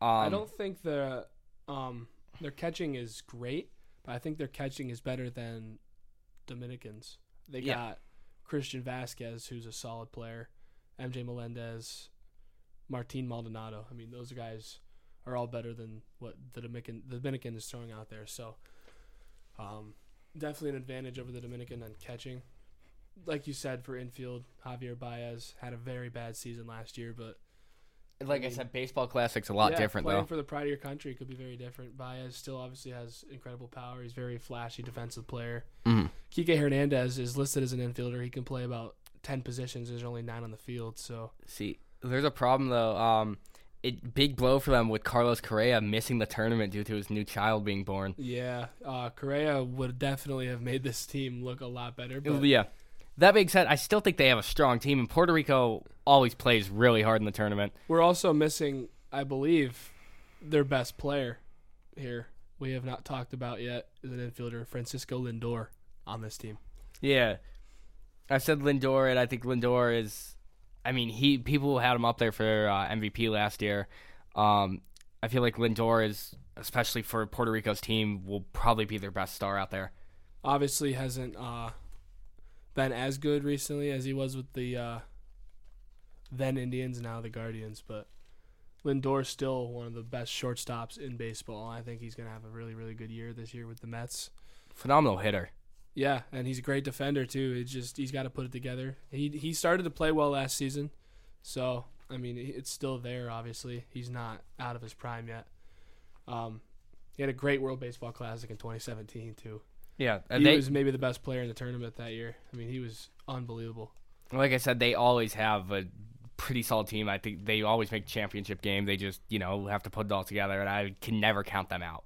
Um, I don't think the um their catching is great, but I think their catching is better than Dominicans. They Yeah. got Christian Vasquez, who's a solid player, MJ Melendez, Martin Maldonado. I mean, those guys are all better than what the Dominican the Dominican is throwing out there. So, um, definitely an advantage over the Dominican on catching. Like you said, for infield, Javier Baez had a very bad season last year, but Like I mean- said, baseball classic's a lot Yeah, different playing though. for the pride of your country could be very different. Baez still obviously has incredible power. He's a very flashy defensive player. Mhm. Kike Hernandez is listed as an infielder. He can play about ten positions. There's only nine on the field, so See, there's a problem though. Um, it big blow for them with Carlos Correa missing the tournament due to his new child being born. yeah, uh, Correa would definitely have made this team look a lot better. But yeah. That being said, I still think they have a strong team, and Puerto Rico always plays really hard in the tournament. we're also missing, I believe, their best player here. We have not talked about yet is an infielder, Francisco Lindor, on this team. Yeah, I said Lindor, and I think Lindor is. I mean, he people had him up there for uh, MVP last year. Um, I feel like Lindor is, especially for Puerto Rico's team, will probably be their best star out there. obviously hasn't uh, been as good recently as he was with the uh, then Indians, now the Guardians. But Lindor's still one of the best shortstops in baseball. I think he's going to have a really, really good year this year with the Mets. Phenomenal hitter. Yeah, and he's a great defender too. It's just he's got to put it together. He he started to play well last season, so I mean it's still there. Obviously, he's not out of his prime yet. Um, he had a great World Baseball Classic in 2017 too. Yeah, and he they, was maybe the best player in the tournament that year. I mean, he was unbelievable. like I said, they always have a pretty solid team. I think they always make championship game. They just you know have to put it all together, and I can never count them out.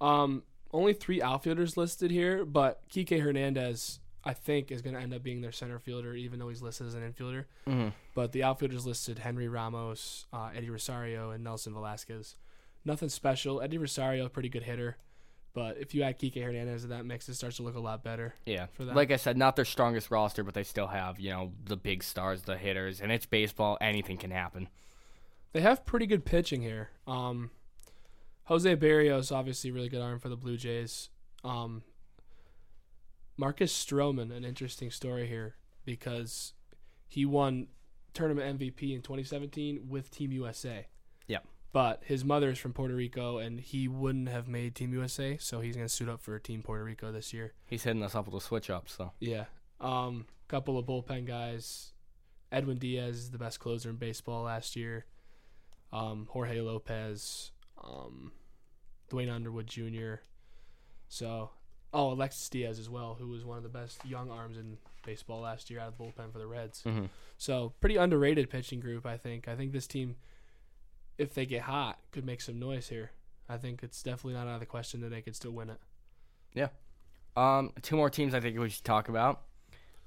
Um, only three outfielders listed here, but Kike Hernandez, I think, is going to end up being their center fielder, even though he's listed as an infielder. Mhm. But the outfielders listed Henry Ramos, uh, Eddie Rosario, and Nelson Velasquez. Nothing special. Eddie Rosario, pretty good hitter. But if you add Kike Hernandez to that mix, it starts to look a lot better. Yeah, For them. like I said, not their strongest roster, but they still have you know the big stars, the hitters, and it's baseball. Anything can happen. They have pretty good pitching here. Um, Jose Berrios, obviously, really good arm for the Blue Jays. Um, Marcus Stroman, an interesting story here because he won tournament MVP in 2017 with Team USA. Yep. But his mother is from Puerto Rico, and he wouldn't have made Team USA, so he's going to suit up for Team Puerto Rico this year. He's hitting us up with a switch up. So Yeah. Um, couple of bullpen guys. Edwin Diaz is the best closer in baseball last year. Um, Jorge Lopez, um, Duane Underwood Jr. So, oh, Alexis Diaz as well, who was one of the best young arms in baseball last year out of the bullpen for the Reds. Mhm. So, pretty underrated pitching group, I think. I think this team, if they get hot, could make some noise here. I think it's definitely not out of the question that they could still win it. Yeah. Um, two more teams I think we should talk about.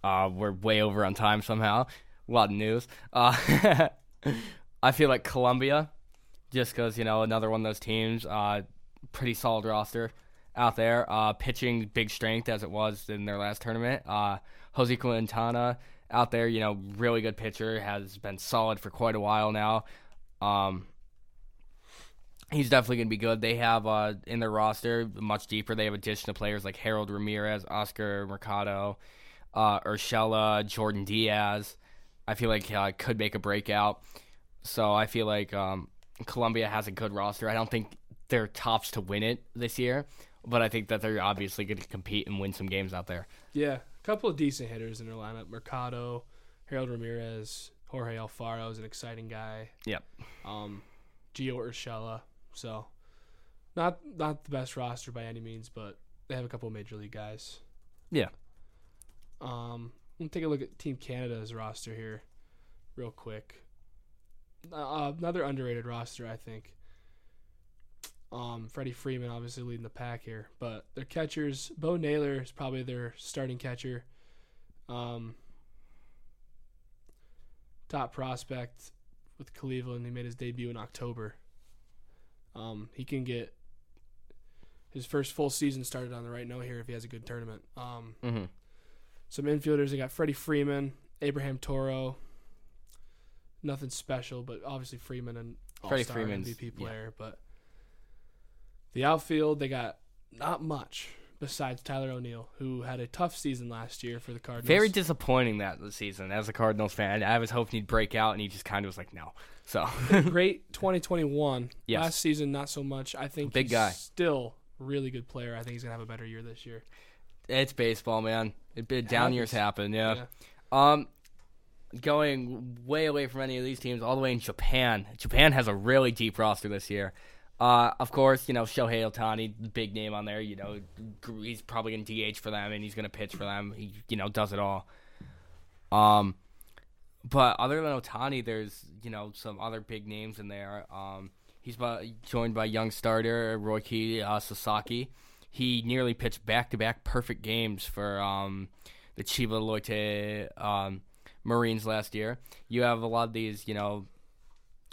Uh, we're way over on time somehow. A lot of news. Uh, I feel like Colombia, just because you know another one of those teams. Uh, pretty solid roster out there. Uh, pitching big strength as it was in their last tournament. Uh, Jose Quintana out there, you know, really good pitcher. Has been solid for quite a while now. Um, he's definitely going to be good. They have uh, in their roster much deeper. They have additional players like Harold Ramirez, Oscar Mercado, uh, Urshela, Jordan Diaz. I feel like uh, could make a breakout. So I feel like um, Colombia has a good roster. I don't think they're tops to win it this year, but I think that they're obviously going to compete and win some games out there. Yeah, a couple of decent hitters in their lineup. Mercado, Harold Ramirez, Jorge Alfaro is an exciting guy. Yep. Um, Gio Urshela. So, not not the best roster by any means, but they have a couple of major league guys. Yeah. Um, let me take a look at Team Canada's roster here, real quick. Uh, another underrated roster, I think. Um, Freddie Freeman obviously leading the pack here, but their catchers, Bo Naylor is probably their starting catcher. Um, top prospect with Cleveland. He made his debut in October. Um, he can get his first full season started on the right note here if he has a good tournament. Um, Mm-hmm. some infielders. They got Freddie Freeman, Abraham Toro. Nothing special, but obviously Freeman and Freddie all-star Freeman's- MVP yeah. player. But the outfield, they got not much besides Tyler O'Neill, who had a tough season last year for the Cardinals. Very disappointing that season as a Cardinals fan. I was hoping he'd break out, and he just kind of was like, no. So great 2021. Yes. Last season, not so much. I think Big he's guy. still really good player. I think he's gonna have a better year this year. it's baseball, man. It, it, down years happen. Yeah. Yeah. Um, going way away from any of these teams, all the way in Japan. Japan has a really deep roster this year. Uh, of course, you know Shohei Ohtani, big name on there. You know he's probably going to DH for them, and he's going to pitch for them. He, you know, does it all. Um, but other than Ohtani, there's you know some other big names in there. Um, he's by, joined by young starter Roki uh, Sasaki. He nearly pitched back-to-back perfect games for um, the Chiba Lotte um, Marines last year. You have a lot of these, you know,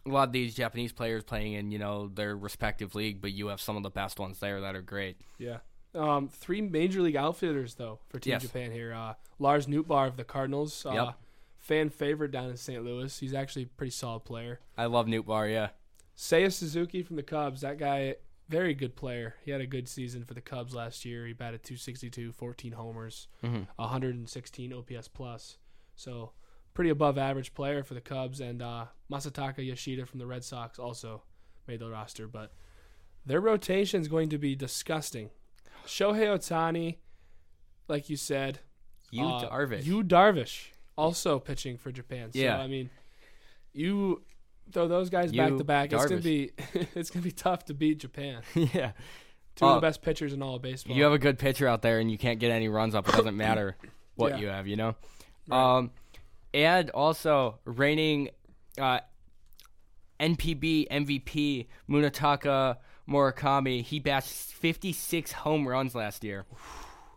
a lot of these Japanese players playing in you know their respective league, but you have some of the best ones there that are great. Yeah. Um, three major league outfitters though for Team Yes. Japan here. Uh, Lars Nootbaar of the Cardinals, uh, Yep. fan favorite down in St. Louis. He's actually a pretty solid player. I love Nootbaar, yeah. Seiya Suzuki from the Cubs. That guy, very good player. He had a good season for the Cubs last year. He batted 262, 14 homers, Mhm. 116 OPS plus. So pretty above average player for the Cubs. And uh, Masataka Yoshida from the Red Sox also made the roster. But their rotation is going to be disgusting. Shohei Ohtani, like you said, You uh, Darvish. You Darvish also pitching for Japan. So Yeah. I mean, you throw those guys back to back. It's gonna be it's gonna be tough to beat Japan. yeah. Two of Uh, the best pitchers in all of baseball. You have a good pitcher out there, and you can't get any runs up. It doesn't matter what Yeah. you have, you know. Right. Um, and also reigning uh, NPB MVP Munetaka Murakami. He bashed 56 home runs last year,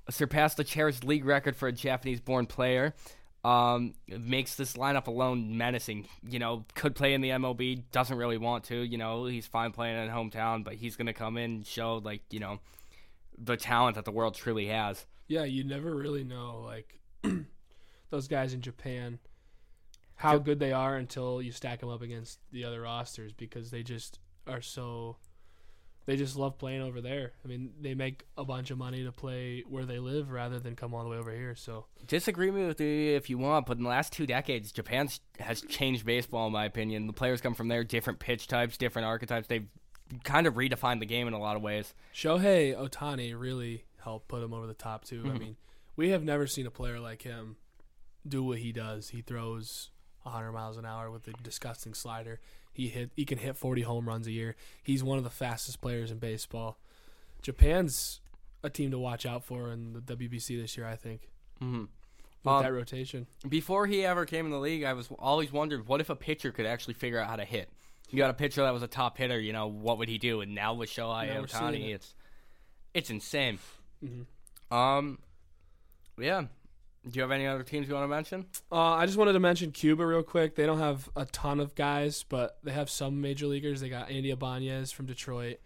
surpassed the cherished league record for a Japanese-born player. Um, makes this lineup alone menacing. You know, could play in the MLB, doesn't really want to. You know, he's fine playing in hometown, but he's gonna come in and show like you know the talent that the world truly has. yeah, you never really know like those guys in Japan how good they are until you stack them up against the other rosters because they just are so they just love playing over there. I mean, they make a bunch of money to play where they live rather than come all the way over here. So Disagree with me if you want, but in the last two decades, Japan has changed baseball, in my opinion. The players come from there, different pitch types, different archetypes. They've kind of redefined the game in a lot of ways. Shohei Ohtani really helped put him over the top too. I Mhm. mean, we have never seen a player like him do what he does. He throws 100 miles an hour with a disgusting slider. He hit he can hit 40 home runs a year. He's one of the fastest players in baseball. Japan's a team to watch out for in the WBC this year, I think. Mm-hmm. With Um, that rotation. Before he ever came in the league, I was always wondered what if a pitcher could actually figure out how to hit. You got a pitcher that was a top hitter, you know, what would he do? And now with Shohei Now Ohtani, it. it's it's insane. Mhm. Um, yeah. Do you have any other teams you want to mention? Uh, I just wanted to mention Cuba real quick. They don't have a ton of guys, but they have some major leaguers. They got Andy Ibanez from Detroit,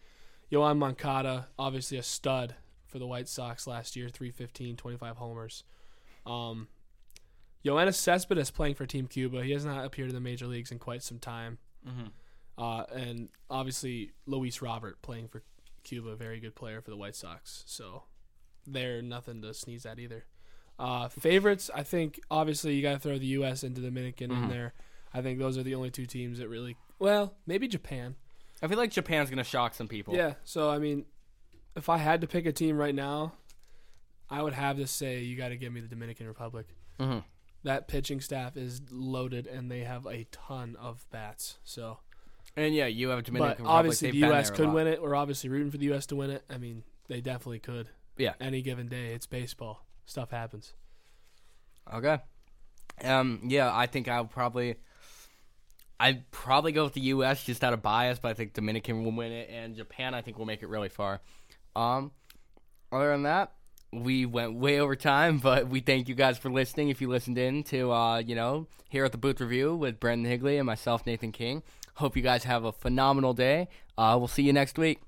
Yoan Moncada, obviously a stud for the White Sox last year, 315, 25 homers. Um, Yoenis Cespedes playing for Team Cuba. He has not appeared in the major leagues in quite some time. Mm-hmm. Uh, and obviously Luis Robert playing for Cuba, very good player for the White Sox. So they're nothing to sneeze at either. Uh, favorites, I think obviously you got to throw the U.S. and the Dominican in Mhm. there. I think those are the only two teams that really. Well, maybe Japan. I feel like Japan's gonna shock some people. Yeah. So I mean, if I had to pick a team right now, I would have to say you got to give me the Dominican Republic. Mm-hmm. That pitching staff is loaded, and they have a ton of bats. So And yeah, you have Dominican but Republic. obviously They've the U.S. could win it. We're obviously rooting for the U.S. to win it. I mean, they definitely could. Yeah. Any given day, it's baseball. Stuff happens. Okay. Um. Yeah, I think I'll probably. I'd probably go with the U.S. just out of bias, but I think Dominican will win it, and Japan I think will make it really far. Um. Other than that, we went way over time, but we thank you guys for listening. If you listened in to, uh, you know, here at the booth review with Brandon Higley and myself, Nathan King. Hope you guys have a phenomenal day. Uh, we'll see you next week.